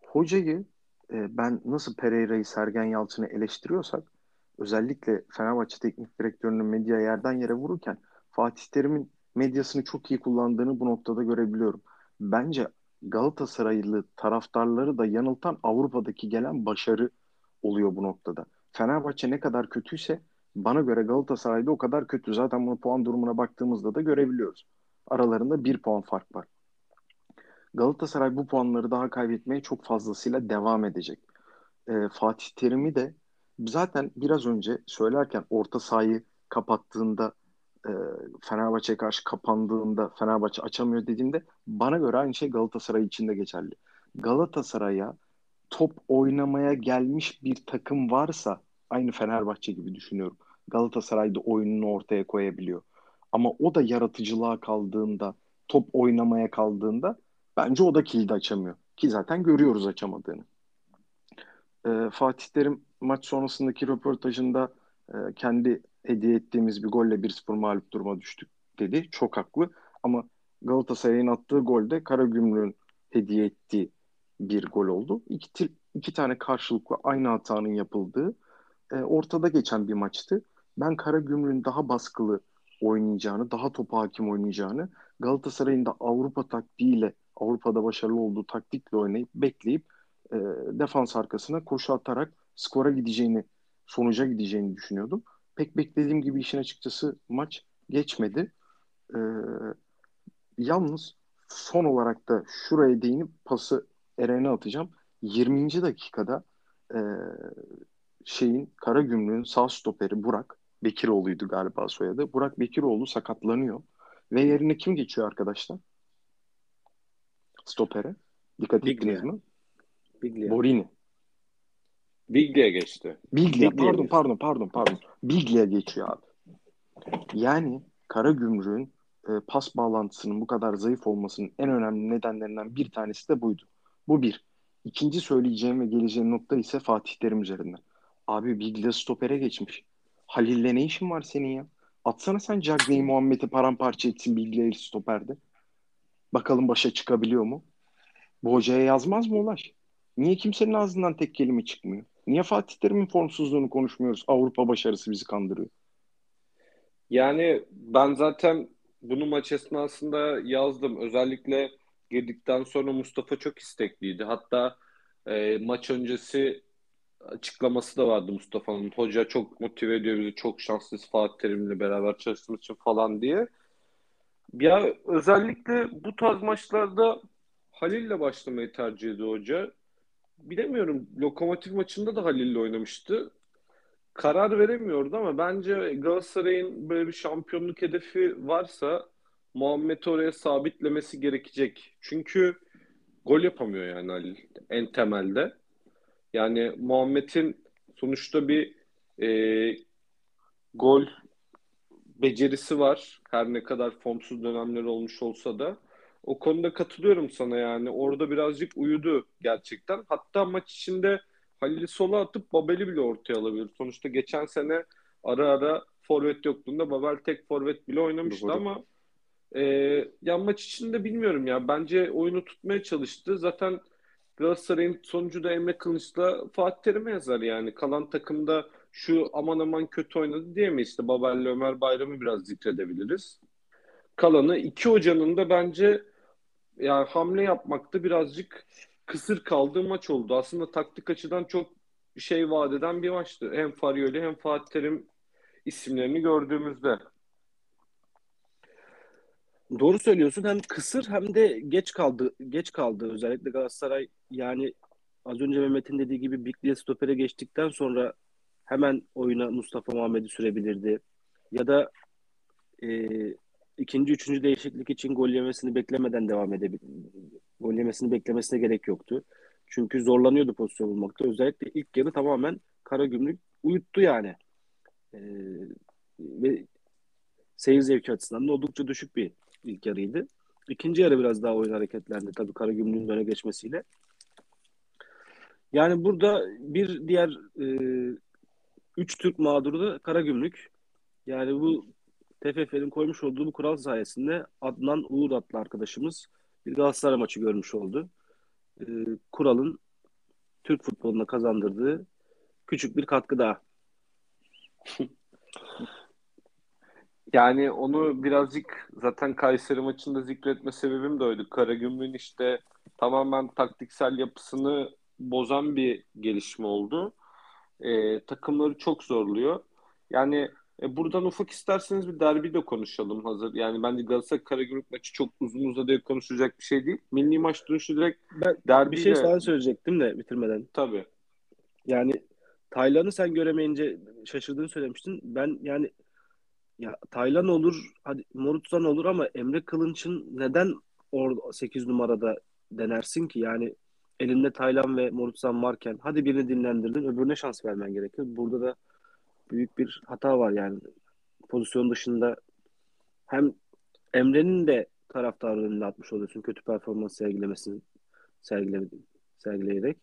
Hocayı ben nasıl Pereira'yı Sergen Yalçın'ı eleştiriyorsak özellikle Fenerbahçe Teknik Direktörü'nün medya yerden yere vururken Fatih Terim'in medyasını çok iyi kullandığını bu noktada görebiliyorum. Bence Galatasaraylı taraftarları da yanıltan Avrupa'daki gelen başarı oluyor bu noktada. Fenerbahçe ne kadar kötüyse bana göre Galatasaray'da o kadar kötü. Zaten bunu puan durumuna baktığımızda da görebiliyoruz. Aralarında bir puan fark var. Galatasaray bu puanları daha kaybetmeye çok fazlasıyla devam edecek. Ee, Fatih Terim'i de zaten biraz önce söylerken orta sahayı kapattığında e, Fenerbahçe'ye karşı kapandığında Fenerbahçe açamıyor dediğimde bana göre aynı şey Galatasaray için de geçerli. Galatasaray'a top oynamaya gelmiş bir takım varsa aynı Fenerbahçe gibi düşünüyorum. Galatasaray'da oyununu ortaya koyabiliyor. Ama o da yaratıcılığa kaldığında, top oynamaya kaldığında bence o da kilidi açamıyor. Ki zaten görüyoruz açamadığını. E, Fatih Terim maç sonrasındaki röportajında e, kendi hediye ettiğimiz bir golle 1-0 mağlup duruma düştük dedi. Çok haklı. Ama Galatasaray'ın attığı golde Karagümrük'ün hediye ettiği bir gol oldu. İki, iki tane karşılıklı aynı hatanın yapıldığı e, ortada geçen bir maçtı. Ben Karagümrük'ün daha baskılı oynayacağını, daha topa hakim oynayacağını, Galatasaray'ın da Avrupa taktiğiyle, Avrupa'da başarılı olduğu taktikle oynayıp bekleyip e, defans arkasına koşu atarak skora gideceğini, sonuca gideceğini düşünüyordum. Pek beklediğim gibi işin açıkçası maç geçmedi. E, yalnız son olarak da şuraya değinip pası Eren'e atacağım. 20. dakikada e, şeyin Karagümrük'ün sağ stoperi Burak Bekiroğlu'ydu galiba soyadı. Burak Bekiroğlu sakatlanıyor. Ve yerine kim geçiyor arkadaşlar? Stopere. Dikkat Biglia. ettiniz mi? Biglia. Borini. Biglia geçti. Biglia. Biglia Pardon geçti. pardon pardon pardon. Biglia geçiyor abi. Yani Karagümrük'ün e, pas bağlantısının bu kadar zayıf olmasının en önemli nedenlerinden bir tanesi de buydu. Bu bir. İkinci söyleyeceğim ve geleceğim nokta ise Fatih Terim üzerinden. Abi Biglia stopere geçmiş. Halil'le ne işin var senin ya? Atsana sen Cagney'i Muhammed'i paramparça etsin Biglia'yı stoperde. Bakalım başa çıkabiliyor mu? Bu hocaya yazmaz mı Ulaş? Niye kimsenin ağzından tek kelime çıkmıyor? Niye Fatih Terim'in formsuzluğunu konuşmuyoruz? Avrupa başarısı bizi kandırıyor. Yani ben zaten bunu maç esnasında yazdım. Özellikle girdikten sonra Mustafa çok istekliydi. Hatta e, maç öncesi açıklaması da vardı Mustafa'nın. Hoca çok motive ediyor bizi. Çok şanslıyız Fatih Terim'le beraber çalıştığımız için falan diye. Ya özellikle bu tarz maçlarda Halil'le başlamayı tercih ediyor hoca. Bilemiyorum. Lokomotiv maçında da Halil'le oynamıştı. Karar veremiyordu ama bence Galatasaray'ın böyle bir şampiyonluk hedefi varsa Muhammed'i oraya sabitlemesi gerekecek. Çünkü gol yapamıyor yani Halil en temelde. Yani Muhammed'in sonuçta bir e, gol becerisi var. Her ne kadar formsuz dönemleri olmuş olsa da. O konuda katılıyorum sana yani. Orada birazcık uyudu gerçekten. Hatta maç içinde Halil'i sola atıp Babel'i bile ortaya alabilir. Sonuçta geçen sene ara ara forvet yokluğunda Babel tek forvet bile oynamıştı Doğru. ama e, ya maç içinde bilmiyorum ya. Bence oyunu tutmaya çalıştı. Zaten Galatasaray'ın sonucu da Emre Kılıç'la Fatih Terim'e yazar yani. Kalan takımda şu aman aman kötü oynadı diyemeyiz. İşte Babel'le Ömer Bayram'ı biraz zikredebiliriz. Kalanı iki hocanın da bence yani hamle yapmakta birazcık kısır kaldığı maç oldu. Aslında taktik açıdan çok şey vaat eden bir maçtı. Hem Farioli hem Fatih Terim isimlerini gördüğümüzde. Doğru söylüyorsun. Hem kısır hem de geç kaldı. Geç kaldı özellikle Galatasaray. Yani az önce Mehmet'in dediği gibi Biglia stopere geçtikten sonra hemen oyuna Mustafa Muhammed'i sürebilirdi. Ya da e, ikinci, üçüncü değişiklik için gol yemesini beklemeden devam edebilir. Gol yemesini beklemesine gerek yoktu. Çünkü zorlanıyordu pozisyon bulmakta. Özellikle ilk yarı tamamen Karagümrük uyuttu yani. E, ve seyir zevki açısından da oldukça düşük bir ilk yarıydı. İkinci yarı biraz daha oyun hareketlendi tabii Karagümrük'ün öne geçmesiyle. Yani burada bir diğer e, üç Türk mağduru da Karagümrük. Yani bu TFF'nin koymuş olduğu bu kural sayesinde Adnan Uğur adlı arkadaşımız bir Galatasaray maçı görmüş oldu. E, kuralın Türk futboluna kazandırdığı küçük bir katkı daha. Yani onu birazcık zaten Kayseri maçında zikretme sebebim de oydu. Karagümrük'ün işte tamamen taktiksel yapısını bozan bir gelişme oldu. Ee, takımları çok zorluyor. Yani e, buradan ufak isterseniz bir derbi de konuşalım hazır. Yani bence Galatasaray Karagümrük maçı çok uzun uzadıya konuşulacak bir şey değil. Milli maç dönüşü direkt Ben derbiyle... bir şey sana söyleyecektim de bitirmeden. Tabii. Yani Taylan'ı sen göremeyince şaşırdığını söylemiştin. Ben yani ya Taylan olur, hadi Morutsan olur ama Emre Kılınç'ın neden orada 8 numarada denersin ki? Yani elinde Taylan ve Morutsan varken hadi birini dinlendirdin, öbürüne şans vermen gerekiyor. Burada da büyük bir hata var yani. Pozisyon dışında hem Emre'nin de taraftarın önüne atmış oluyorsun kötü performans sergilemesini sergile, sergileyerek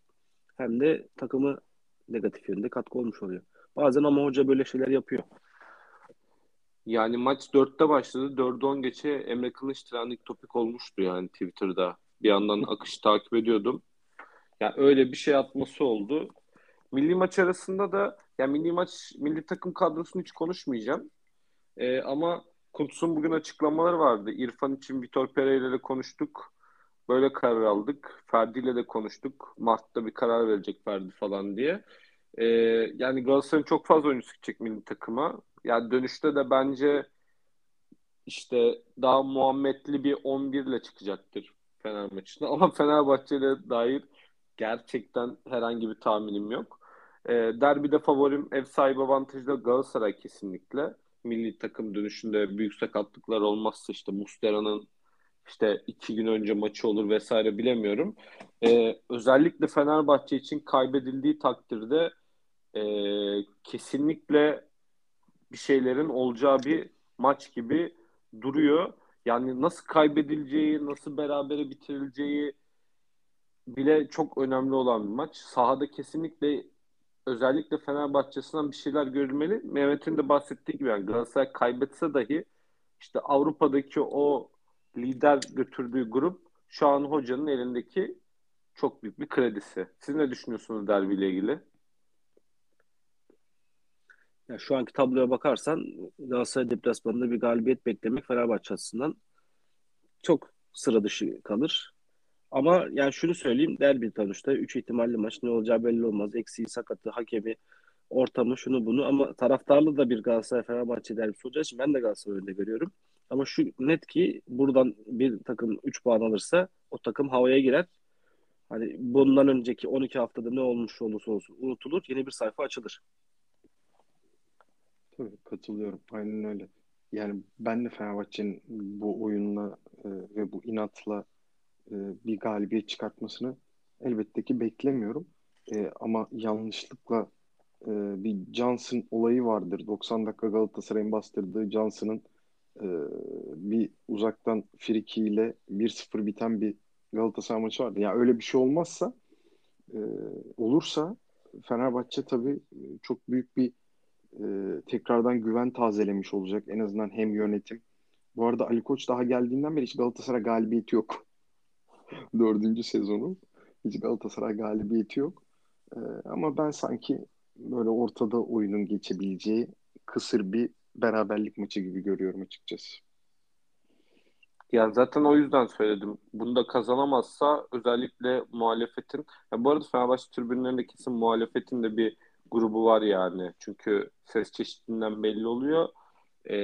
hem de takımı negatif yönde katkı olmuş oluyor. Bazen ama hoca böyle şeyler yapıyor. Yani maç 4'te başladı. 4'ü 10 geçe Emre Kılıç trending topik olmuştu yani Twitter'da. Bir yandan akış takip ediyordum. Yani öyle bir şey atması oldu. Milli maç arasında da yani milli maç milli takım kadrosunu hiç konuşmayacağım. Ee, ama Kuntz'un bugün açıklamaları vardı. İrfan için Vitor Pereira ile konuştuk. Böyle karar aldık. Ferdi ile de konuştuk. Mart'ta bir karar verecek Ferdi falan diye. Ee, yani Galatasaray'ın çok fazla oyuncusu gidecek milli takıma. Yani dönüşte de bence işte daha Muhammedli bir 11 ile çıkacaktır Fener maçında. Ama Fenerbahçe'de dair gerçekten herhangi bir tahminim yok. E, derbide favorim ev sahibi avantajlı Galatasaray kesinlikle. Milli takım dönüşünde büyük sakatlıklar olmazsa işte Mustera'nın işte iki gün önce maçı olur vesaire bilemiyorum. E, özellikle Fenerbahçe için kaybedildiği takdirde e, kesinlikle bir şeylerin olacağı bir maç gibi duruyor. Yani nasıl kaybedileceği, nasıl berabere bitirileceği bile çok önemli olan bir maç. Sahada kesinlikle özellikle Fenerbahçe'sinden bir şeyler görülmeli. Mehmet'in de bahsettiği gibi yani Galatasaray kaybetse dahi işte Avrupa'daki o lider götürdüğü grup şu an hocanın elindeki çok büyük bir kredisi. Siz ne düşünüyorsunuz derbiyle ilgili? Ya şu anki tabloya bakarsan Galatasaray deplasmanında bir galibiyet beklemek Fenerbahçe açısından çok sıra dışı kalır. Ama yani şunu söyleyeyim derbi sonuçta 3 ihtimalli maç ne olacağı belli olmaz. Eksiği, sakatı, hakemi, ortamı, şunu bunu ama taraftarlı da bir Galatasaray Fenerbahçe derbisi olacağı için ben de Galatasaray önünde görüyorum. Ama şu net ki buradan bir takım 3 puan alırsa o takım havaya girer. Hani bundan önceki 12 haftada ne olmuş olursa olsun unutulur. Yeni bir sayfa açılır. Tabii katılıyorum. Aynen öyle. Yani ben de Fenerbahçe'nin bu oyunla e, ve bu inatla e, bir galibiyet çıkartmasını elbette ki beklemiyorum. E, ama yanlışlıkla e, bir Johnson olayı vardır. 90 dakika Galatasaray'ın bastırdığı Johnson'ın bir uzaktan frikiyle 1-0 biten bir Galatasaray maçı vardı. Yani öyle bir şey olmazsa olursa Fenerbahçe tabii çok büyük bir tekrardan güven tazelemiş olacak. En azından hem yönetim. Bu arada Ali Koç daha geldiğinden beri hiç Galatasaray galibiyeti yok. Dördüncü sezonu. Hiç Galatasaray galibiyeti yok. E, ama ben sanki böyle ortada oyunun geçebileceği kısır bir beraberlik maçı gibi görüyorum açıkçası. Ya zaten o yüzden söyledim. Bunu da kazanamazsa özellikle muhalefetin ya bu arada Fenerbahçe tribünlerinde kesin muhalefetin de bir grubu var yani. Çünkü ses çeşidinden belli oluyor. Ee,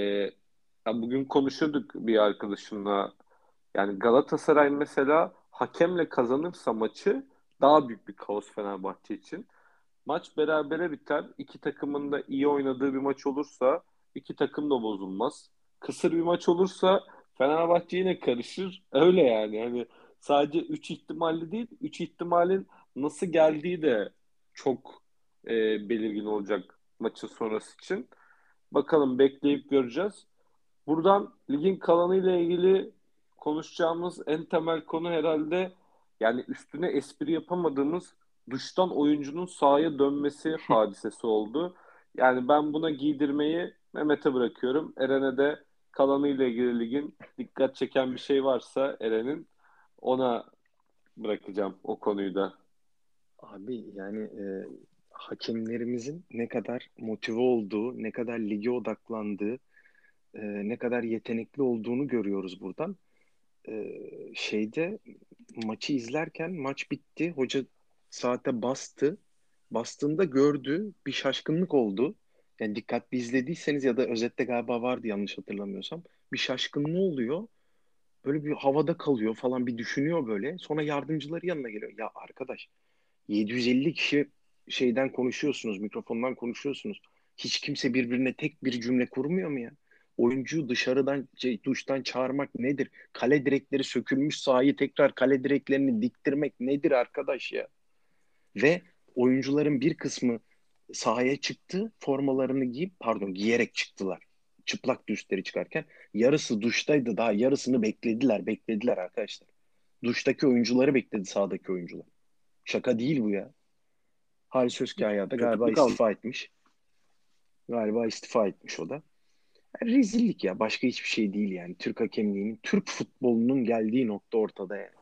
ya bugün konuşuyorduk bir arkadaşımla. Yani Galatasaray mesela hakemle kazanırsa maçı daha büyük bir kaos Fenerbahçe için. Maç berabere biter. İki takımın da iyi oynadığı bir maç olursa iki takım da bozulmaz. Kısır bir maç olursa Fenerbahçe yine karışır. Öyle yani. Hani sadece üç ihtimalli değil, üç ihtimalin nasıl geldiği de çok e, belirgin olacak maçın sonrası için. Bakalım bekleyip göreceğiz. Buradan ligin kalanı ile ilgili konuşacağımız en temel konu herhalde yani üstüne espri yapamadığımız dıştan oyuncunun sahaya dönmesi hadisesi oldu. Yani ben buna giydirmeyi Mehmet'e bırakıyorum. Eren'e de kalanıyla ilgili ligin dikkat çeken bir şey varsa Eren'in ona bırakacağım o konuyu da. Abi yani e, hakemlerimizin ne kadar motive olduğu, ne kadar lige odaklandığı, e, ne kadar yetenekli olduğunu görüyoruz buradan. E, şeyde maçı izlerken maç bitti. Hoca saate bastı. Bastığında gördü. Bir şaşkınlık oldu. Yani dikkatli izlediyseniz ya da özette galiba vardı yanlış hatırlamıyorsam. Bir şaşkınlığı oluyor. Böyle bir havada kalıyor falan bir düşünüyor böyle. Sonra yardımcıları yanına geliyor. Ya arkadaş 750 kişi şeyden konuşuyorsunuz, mikrofondan konuşuyorsunuz. Hiç kimse birbirine tek bir cümle kurmuyor mu ya? Oyuncuyu dışarıdan, şey, duştan çağırmak nedir? Kale direkleri sökülmüş sahayı tekrar kale direklerini diktirmek nedir arkadaş ya? Ve oyuncuların bir kısmı sahaya çıktı, formalarını giyip, pardon giyerek çıktılar. Çıplak üstleri çıkarken. Yarısı duştaydı daha yarısını beklediler, beklediler arkadaşlar. Duştaki oyuncuları bekledi sahadaki oyuncular. Şaka değil bu ya. Halis Özkaya da galiba istifa etmiş. Galiba istifa etmiş o da. Rezillik ya. Başka hiçbir şey değil yani. Türk hakemliğinin, Türk futbolunun geldiği nokta ortada yani.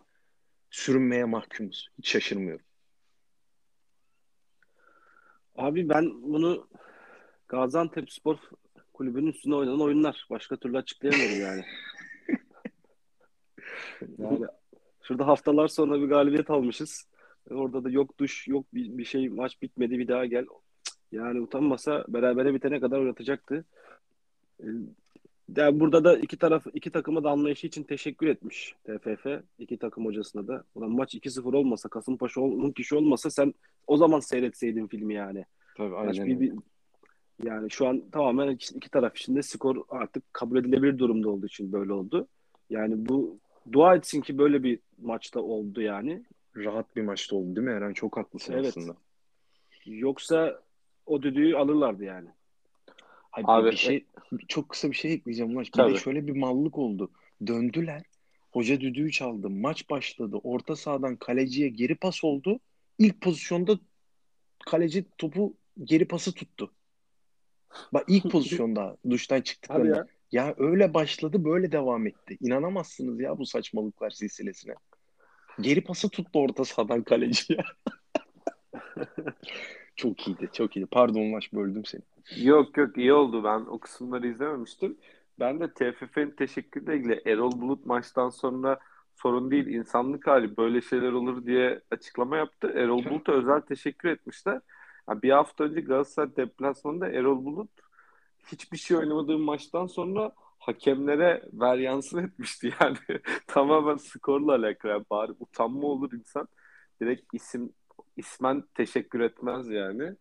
Sürünmeye mahkumuz. Hiç şaşırmıyorum. Abi ben bunu Gaziantep Spor Kulübü'nün üstüne oynanan oyunlar. Başka türlü açıklayamıyorum yani. yani şurada haftalar sonra bir galibiyet almışız. Orada da yok duş, yok bir, bir şey maç bitmedi bir daha gel. Yani utanmasa berabere bitene kadar oynatacaktı. Ee, yani burada da iki taraf iki takıma da anlayışı için teşekkür etmiş TFF. iki takım hocasına da. Ulan maç 2-0 olmasa Kasımpaşa 10 kişi olmasa sen o zaman seyretseydin filmi yani. Tabii aynen. bir, bir, yani şu an tamamen iki, taraf için de skor artık kabul edilebilir durumda olduğu için böyle oldu. Yani bu dua etsin ki böyle bir maçta oldu yani. Rahat bir maçta oldu değil mi Eren? Çok haklısın evet. aslında. Yoksa o düdüğü alırlardı yani. Abi, Abi bir şey çok kısa bir şey ekleyeceğim maç. Bir de şöyle bir mallık oldu. Döndüler. Hoca düdüğü çaldı. Maç başladı. Orta sahadan kaleciye geri pas oldu. İlk pozisyonda kaleci topu geri pası tuttu. Bak ilk pozisyonda duştan çıktıklarında. Ya. ya öyle başladı böyle devam etti. İnanamazsınız ya bu saçmalıklar silsilesine. Geri pası tuttu orta sahadan kaleciye. çok iyiydi, çok iyiydi. Pardon Ulaş böldüm seni. Yok yok iyi oldu. Ben o kısımları izlememiştim. Ben de TFF'nin teşekkürle ilgili Erol Bulut maçtan sonra sorun değil insanlık hali böyle şeyler olur diye açıklama yaptı. Erol Bulut'a özel teşekkür etmişler. Yani bir hafta önce Galatasaray deplasmanında Erol Bulut hiçbir şey oynamadığı maçtan sonra hakemlere ver yansın etmişti yani. Tamamen skorla alakalı. Yani bari utanma olur insan. Direkt isim ismen teşekkür etmez yani.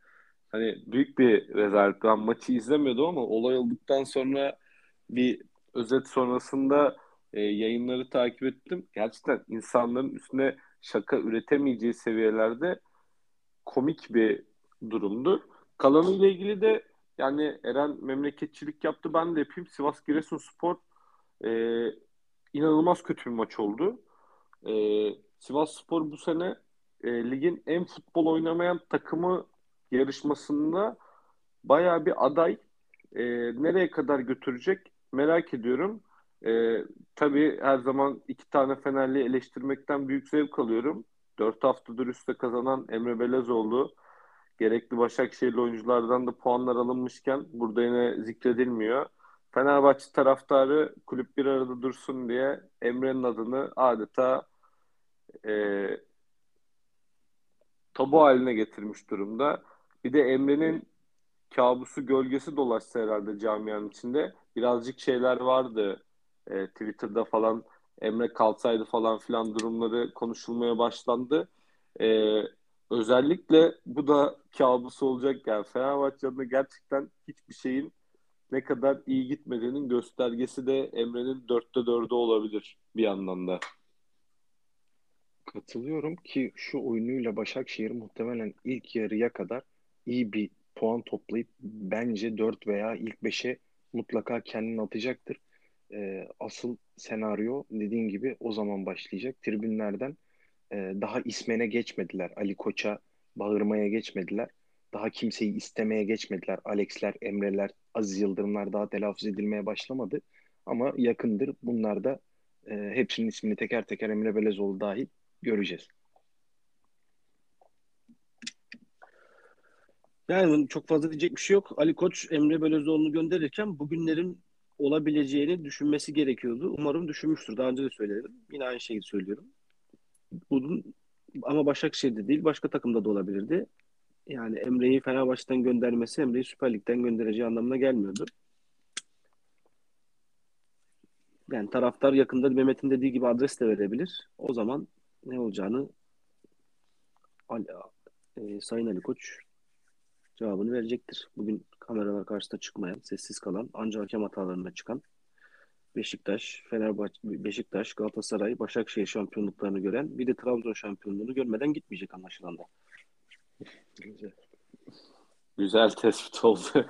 Hani büyük bir rezalet. Ben maçı izlemiyordum ama olay olduktan sonra bir özet sonrasında e, yayınları takip ettim. Gerçekten insanların üstüne şaka üretemeyeceği seviyelerde komik bir durumdur. Kalanıyla ilgili de yani Eren memleketçilik yaptı ben de yapayım. Sivas Giresunspor e, inanılmaz kötü bir maç oldu. E, Sivas Spor bu sene e, ligin en futbol oynamayan takımı yarışmasında baya bir aday. E, nereye kadar götürecek merak ediyorum. E, tabii her zaman iki tane Fenerli eleştirmekten büyük zevk alıyorum. Dört haftadır üstte kazanan Emre Belezoğlu gerekli Başakşehirli oyunculardan da puanlar alınmışken burada yine zikredilmiyor. Fenerbahçe taraftarı kulüp bir arada dursun diye Emre'nin adını adeta e, tabu haline getirmiş durumda. Bir de Emre'nin kabusu gölgesi dolaşsa herhalde camianın içinde. Birazcık şeyler vardı e, Twitter'da falan Emre kalsaydı falan filan durumları konuşulmaya başlandı. E, özellikle bu da kabusu olacak yani Fenerbahçe'nin gerçekten hiçbir şeyin ne kadar iyi gitmediğinin göstergesi de Emre'nin dörtte dördü olabilir bir yandan da. Katılıyorum ki şu oyunuyla Başakşehir muhtemelen ilk yarıya kadar iyi bir puan toplayıp bence 4 veya ilk 5'e mutlaka kendini atacaktır. Ee, asıl senaryo dediğin gibi o zaman başlayacak. Tribünlerden e, daha ismene geçmediler. Ali Koç'a bağırmaya geçmediler. Daha kimseyi istemeye geçmediler. Alex'ler, Emre'ler, Aziz Yıldırımlar daha telaffuz edilmeye başlamadı. Ama yakındır bunlar da e, hepsinin ismini teker teker Emre Belezoğlu dahil göreceğiz. Yani çok fazla diyecek bir şey yok. Ali Koç Emre Belözoğlu'nu gönderirken bugünlerin olabileceğini düşünmesi gerekiyordu. Umarım düşünmüştür. Daha önce de söyledim. Yine aynı şeyi söylüyorum. Bunun ama Başakşehir'de değil başka takımda da olabilirdi. Yani Emre'yi Fenerbahçe'den göndermesi Emre'yi Süper Lig'den göndereceği anlamına gelmiyordu. Yani taraftar yakında Mehmet'in dediği gibi adres de verebilir. O zaman ne olacağını Ali, e, Sayın Ali Koç cevabını verecektir. Bugün kameralar karşısında çıkmayan, sessiz kalan, ancak hakem hatalarına çıkan Beşiktaş, Fenerbahçe, Beşiktaş, Galatasaray, Başakşehir şampiyonluklarını gören bir de Trabzon şampiyonluğunu görmeden gitmeyecek anlaşılan da. Güzel. Güzel tespit oldu.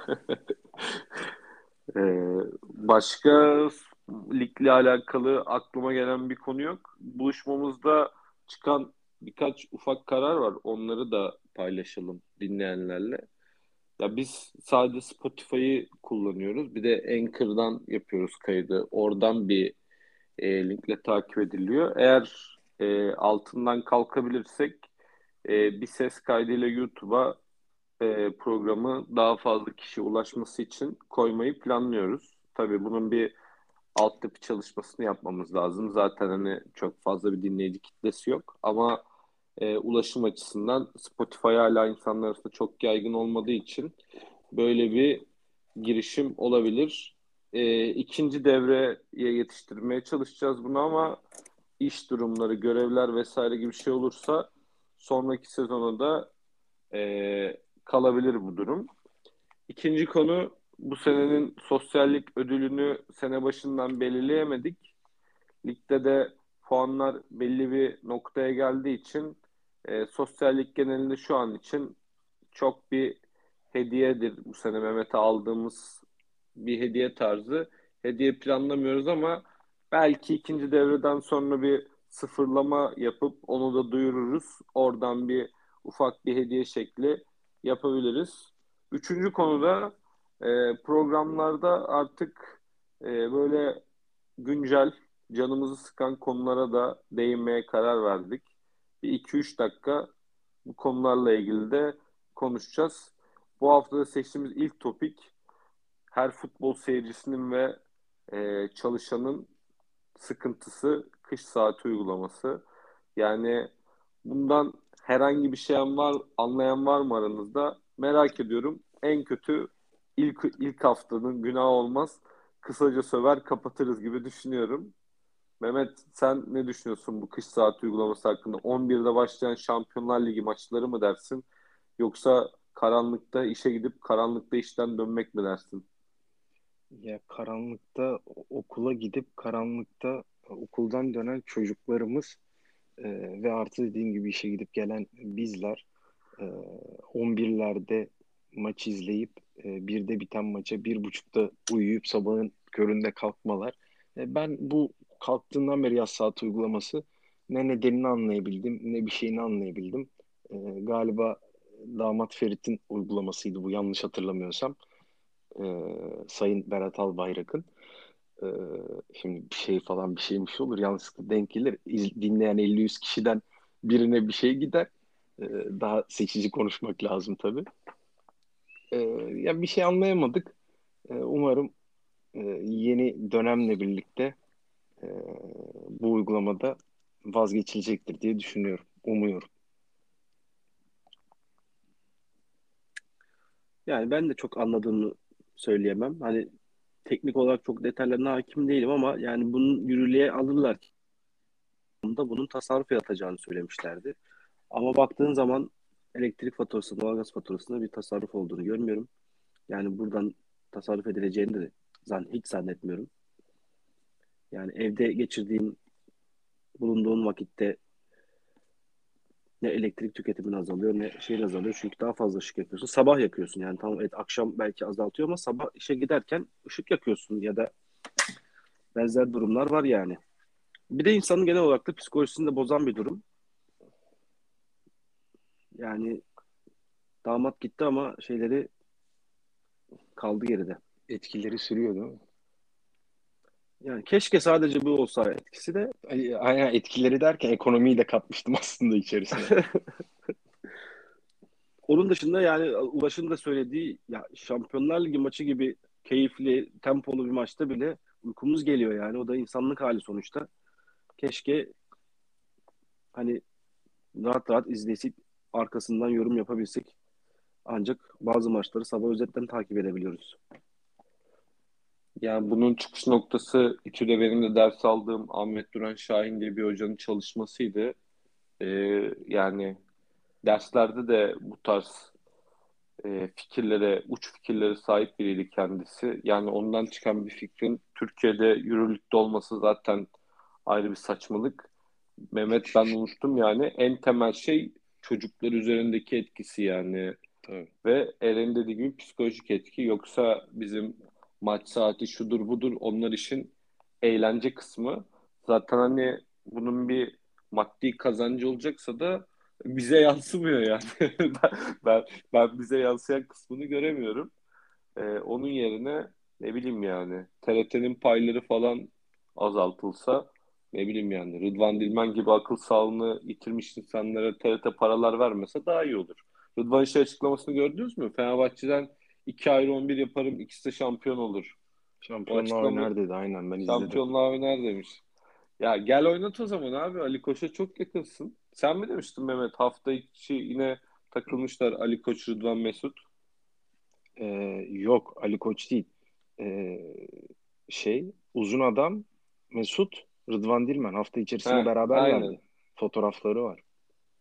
ee, başka ligle alakalı aklıma gelen bir konu yok. Buluşmamızda çıkan birkaç ufak karar var. Onları da paylaşalım dinleyenlerle. Ya biz sadece Spotify'ı kullanıyoruz. Bir de Anchor'dan yapıyoruz kaydı. Oradan bir e, linkle takip ediliyor. Eğer e, altından kalkabilirsek e, bir ses kaydıyla YouTube'a e, programı daha fazla kişi ulaşması için koymayı planlıyoruz. Tabii bunun bir altyapı çalışmasını yapmamız lazım. Zaten hani çok fazla bir dinleyici kitlesi yok ama e, ulaşım açısından Spotify hala insanlar arasında çok yaygın olmadığı için böyle bir girişim olabilir. E, ikinci devreye yetiştirmeye çalışacağız bunu ama iş durumları, görevler vesaire gibi bir şey olursa sonraki sezona da e, kalabilir bu durum. İkinci konu bu senenin sosyallik ödülünü sene başından belirleyemedik. Ligde de puanlar belli bir noktaya geldiği için e, sosyallik genelinde şu an için çok bir hediyedir bu sene Mehmet'e aldığımız bir hediye tarzı. Hediye planlamıyoruz ama belki ikinci devreden sonra bir sıfırlama yapıp onu da duyururuz. Oradan bir ufak bir hediye şekli yapabiliriz. Üçüncü konuda e, programlarda artık e, böyle güncel canımızı sıkan konulara da değinmeye karar verdik. Bir 2-3 dakika bu konularla ilgili de konuşacağız. Bu hafta da seçtiğimiz ilk topik her futbol seyircisinin ve e, çalışanın sıkıntısı kış saati uygulaması. Yani bundan herhangi bir şey var, anlayan var mı aranızda? Merak ediyorum. En kötü ilk ilk haftanın günah olmaz. Kısaca söver kapatırız gibi düşünüyorum. Mehmet sen ne düşünüyorsun bu kış saati uygulaması hakkında? 11'de başlayan Şampiyonlar Ligi maçları mı dersin? Yoksa karanlıkta işe gidip karanlıkta işten dönmek mi dersin? Ya karanlıkta okula gidip karanlıkta okuldan dönen çocuklarımız e, ve artı dediğim gibi işe gidip gelen bizler e, 11'lerde maç izleyip e, birde biten maça bir buçukta uyuyup sabahın köründe kalkmalar. E, ben bu kalktığından beri yaz saat uygulaması ne nedenini anlayabildim ne bir şeyini anlayabildim. E, galiba damat Ferit'in uygulamasıydı bu yanlış hatırlamıyorsam. E, Sayın Berat Albayrak'ın. E, şimdi bir şey falan bir şeymiş olur yanlışlıkla denk gelir. İz, dinleyen 50-100 kişiden birine bir şey gider. E, daha seçici konuşmak lazım tabii. E, ya bir şey anlayamadık. E, umarım e, yeni dönemle birlikte e, bu uygulamada vazgeçilecektir diye düşünüyorum. Umuyorum. Yani ben de çok anladığımı söyleyemem. Hani teknik olarak çok detaylarına hakim değilim ama yani bunun yürürlüğe alırlar da bunun tasarruf yaratacağını söylemişlerdi. Ama baktığın zaman elektrik faturası, doğalgaz faturasında bir tasarruf olduğunu görmüyorum. Yani buradan tasarruf edileceğini de hiç zannetmiyorum. Yani evde geçirdiğin bulunduğun vakitte ne elektrik tüketimin azalıyor ne şeyin azalıyor. Çünkü daha fazla ışık yakıyorsun. Sabah yakıyorsun yani tamam evet akşam belki azaltıyor ama sabah işe giderken ışık yakıyorsun ya da benzer durumlar var yani. Bir de insanın genel olarak da psikolojisini de bozan bir durum. Yani damat gitti ama şeyleri kaldı geride. Etkileri sürüyor değil mi? Yani keşke sadece bu olsa etkisi de. Aynen etkileri derken ekonomiyi de katmıştım aslında içerisine. Onun dışında yani Ulaş'ın da söylediği ya Şampiyonlar Ligi maçı gibi keyifli, tempolu bir maçta bile uykumuz geliyor yani. O da insanlık hali sonuçta. Keşke hani rahat rahat izlesip arkasından yorum yapabilsek. Ancak bazı maçları sabah özetten takip edebiliyoruz. Yani bunun çıkış noktası İTÜ'de benim de ders aldığım Ahmet Duran Şahin diye bir hocanın çalışmasıydı. Ee, yani derslerde de bu tarz e, fikirlere, uç fikirlere sahip biriydi kendisi. Yani ondan çıkan bir fikrin Türkiye'de yürürlükte olması zaten ayrı bir saçmalık. Mehmet ben unuttum yani en temel şey çocuklar üzerindeki etkisi yani. Tabii. Ve Eren dediği gibi psikolojik etki. Yoksa bizim maç saati şudur budur onlar işin eğlence kısmı. Zaten hani bunun bir maddi kazancı olacaksa da bize yansımıyor yani. ben, ben, ben bize yansıyan kısmını göremiyorum. Ee, onun yerine ne bileyim yani TRT'nin payları falan azaltılsa ne bileyim yani Rıdvan Dilmen gibi akıl sağlığını yitirmiş insanlara TRT paralar vermese daha iyi olur. Rıdvan şey açıklamasını gördünüz mü? Fenerbahçe'den iki ayrı 11 yaparım ikisi de şampiyon olur. Şampiyonlar oynar dedi aynen ben izledim. Şampiyonlar oynar demiş. Ya gel oynat o zaman abi. Ali Koç'a çok yakınsın. Sen mi demiştin Mehmet? Hafta içi yine takılmışlar Ali Koç, Rıdvan Mesut. Ee, yok Ali Koç değil. Ee, şey uzun adam Mesut Rıdvan Dilmen hafta içerisinde He, beraberlerdi. Fotoğrafları var.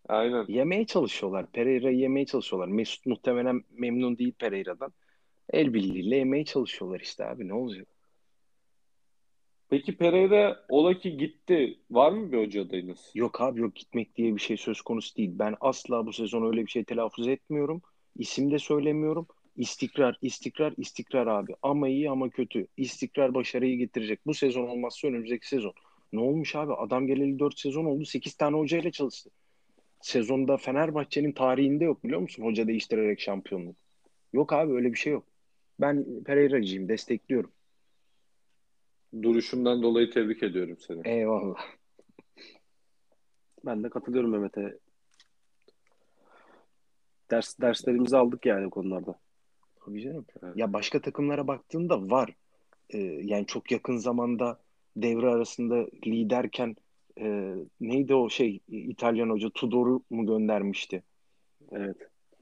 Aynen. Yemeye çalışıyorlar. Pereira'yı yemeye çalışıyorlar. Mesut muhtemelen memnun değil Pereira'dan. El birliğiyle yemeye çalışıyorlar işte abi ne olacak? Peki Pereira ola ki gitti. Var mı bir hoca adayınız? Yok abi yok gitmek diye bir şey söz konusu değil. Ben asla bu sezon öyle bir şey telaffuz etmiyorum. İsim de söylemiyorum. İstikrar, istikrar, istikrar abi. Ama iyi ama kötü. İstikrar başarıyı getirecek. Bu sezon olmazsa önümüzdeki sezon. Ne olmuş abi? Adam geleli 4 sezon oldu. 8 tane hocayla çalıştı. Sezonda Fenerbahçe'nin tarihinde yok biliyor musun? Hoca değiştirerek şampiyonluk. Yok abi öyle bir şey yok. Ben Pereira'cıyım. Destekliyorum. Duruşundan dolayı tebrik ediyorum seni. Eyvallah. Ben de katılıyorum Mehmet'e. Ders derslerimizi aldık yani konularda. Tabii canım. Evet. Ya başka takımlara baktığında var. Ee, yani çok yakın zamanda devre arasında liderken e, neydi o şey İtalyan hoca Tudor'u mu göndermişti? Evet.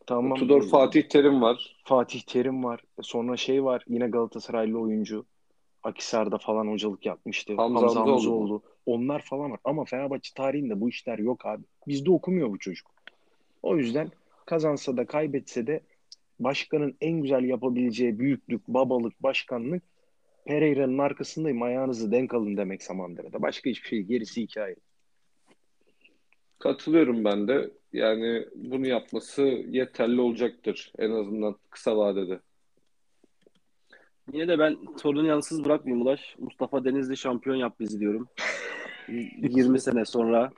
Tamam. Tudor Fatih Terim var. Fatih Terim var. Sonra şey var yine Galatasaraylı oyuncu. Akisar'da falan hocalık yapmıştı. Hamza, Hamza Hamzoğlu. Onlar falan var. Ama Fenerbahçe tarihinde bu işler yok abi. Bizde okumuyor bu çocuk. O yüzden kazansa da kaybetse de başkanın en güzel yapabileceği büyüklük, babalık, başkanlık Pereira'nın arkasındayım ayağınızı denk alın demek Samandıra'da. Başka hiçbir şey gerisi hikaye. Katılıyorum ben de. Yani bunu yapması yeterli olacaktır en azından kısa vadede. Yine de ben sorunu yansız bırakmayayım Ulaş. Mustafa Denizli şampiyon yap bizi diyorum. 20 sene sonra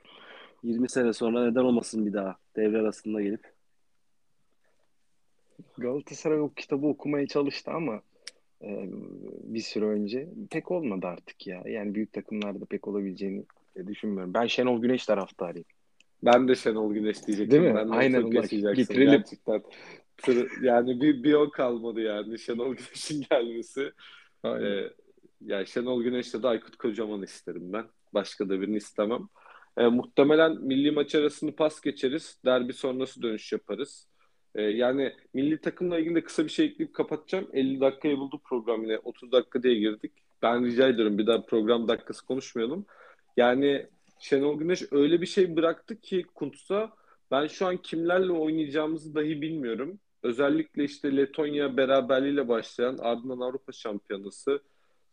20 sene sonra neden olmasın bir daha devre arasında gelip. Galatasaray o kitabı okumaya çalıştı ama e, bir süre önce pek olmadı artık ya. Yani büyük takımlarda pek olabileceğini düşünmüyorum. Ben Şenol Güneş taraftarıyım. Ben de Şenol Güneş diyecektim. Değil mi? Ben de Aynen. Bak, getirelim. Gerçekten yani bir, bir o kalmadı yani Şenol Güneş'in gelmesi. Aynen. Ee, yani Şenol Güneş'le de Aykut Kocaman isterim ben. Başka da birini istemem. Ee, muhtemelen milli maç arasını pas geçeriz. Derbi sonrası dönüş yaparız. Ee, yani milli takımla ilgili de kısa bir şey ekleyip kapatacağım. 50 dakikayı buldu program yine. 30 dakika diye girdik. Ben rica ediyorum bir daha program dakikası konuşmayalım. Yani Şenol Güneş öyle bir şey bıraktı ki Kuntz'a ben şu an kimlerle oynayacağımızı dahi bilmiyorum. Özellikle işte Letonya beraberliğiyle başlayan ardından Avrupa Şampiyonası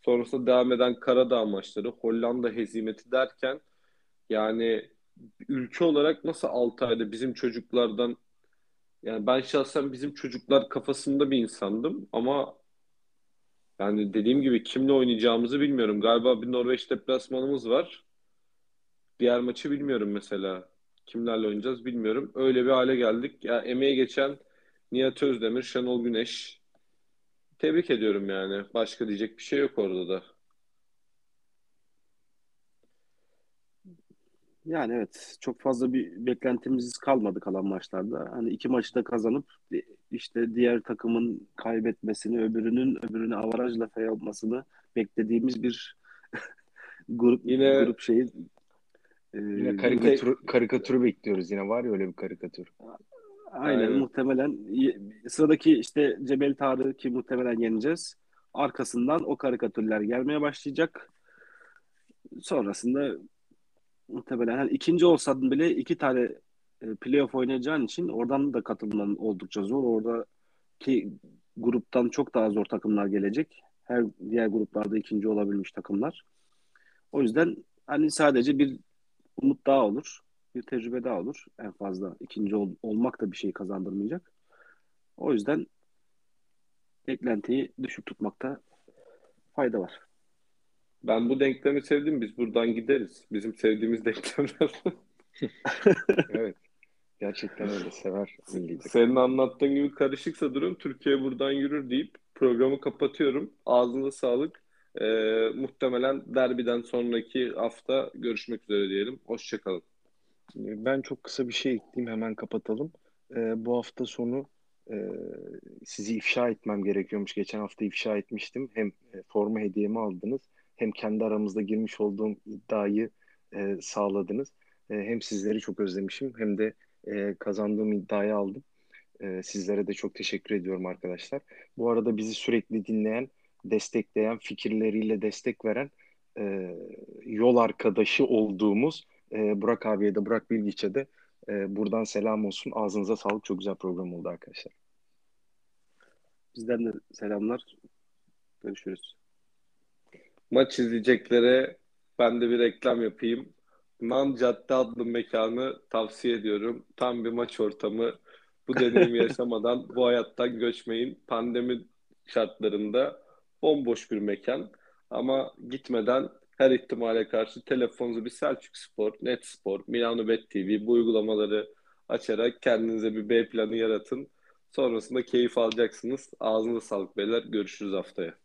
sonrasında devam eden Karadağ maçları, Hollanda hezimeti derken yani ülke olarak nasıl 6 ayda bizim çocuklardan yani ben şahsen bizim çocuklar kafasında bir insandım ama yani dediğim gibi kimle oynayacağımızı bilmiyorum. Galiba bir Norveç deplasmanımız var. Diğer maçı bilmiyorum mesela. Kimlerle oynayacağız bilmiyorum. Öyle bir hale geldik. Ya emeğe geçen Nihat Özdemir, Şenol Güneş. Tebrik ediyorum yani. Başka diyecek bir şey yok orada da. Yani evet çok fazla bir beklentimiz kalmadı kalan maçlarda. Hani iki maçı da kazanıp işte diğer takımın kaybetmesini, öbürünün öbürünü avarajla fey olmasını beklediğimiz bir grup yine grup şeyi e, yine karikatür, karikatürü bekliyoruz yine var ya öyle bir karikatür. Aynen, Aynen. muhtemelen sıradaki işte Cebel Tarık'ı muhtemelen yeneceğiz. Arkasından o karikatürler gelmeye başlayacak. Sonrasında muhtemelen yani ikinci olsadın bile iki tane e, playoff oynayacağın için oradan da katılman oldukça zor. Orada ki gruptan çok daha zor takımlar gelecek. Her diğer gruplarda ikinci olabilmiş takımlar. O yüzden hani sadece bir umut daha olur bir tecrübe daha olur en fazla. ikinci ol, olmak da bir şey kazandırmayacak. O yüzden beklentiyi düşük tutmakta fayda var. Ben bu denklemi sevdim. Biz buradan gideriz. Bizim sevdiğimiz denklemler. evet. Gerçekten öyle sever. Senin anlattığın gibi karışıksa durum Türkiye buradan yürür deyip programı kapatıyorum. Ağzına sağlık. Ee, muhtemelen derbiden sonraki hafta görüşmek üzere diyelim. Hoşçakalın. Ben çok kısa bir şey ekleyeyim hemen kapatalım. Ee, bu hafta sonu e, sizi ifşa etmem gerekiyormuş. Geçen hafta ifşa etmiştim. Hem e, forma hediyemi aldınız hem kendi aramızda girmiş olduğum iddiayı e, sağladınız. E, hem sizleri çok özlemişim hem de e, kazandığım iddiayı aldım. E, sizlere de çok teşekkür ediyorum arkadaşlar. Bu arada bizi sürekli dinleyen, destekleyen, fikirleriyle destek veren e, yol arkadaşı olduğumuz e, Burak abiye de Burak Bilgiç'e de e, buradan selam olsun. Ağzınıza sağlık. Çok güzel program oldu arkadaşlar. Bizden de selamlar. Görüşürüz. Maç izleyeceklere ben de bir reklam yapayım. Nan Cadde adlı mekanı tavsiye ediyorum. Tam bir maç ortamı. Bu deneyimi yaşamadan bu hayattan göçmeyin. Pandemi şartlarında bomboş bir mekan. Ama gitmeden her ihtimale karşı telefonunuzu bir Selçuk Spor, Net Spor, Milano Bet TV bu uygulamaları açarak kendinize bir B planı yaratın. Sonrasında keyif alacaksınız. Ağzınıza sağlık beyler. Görüşürüz haftaya.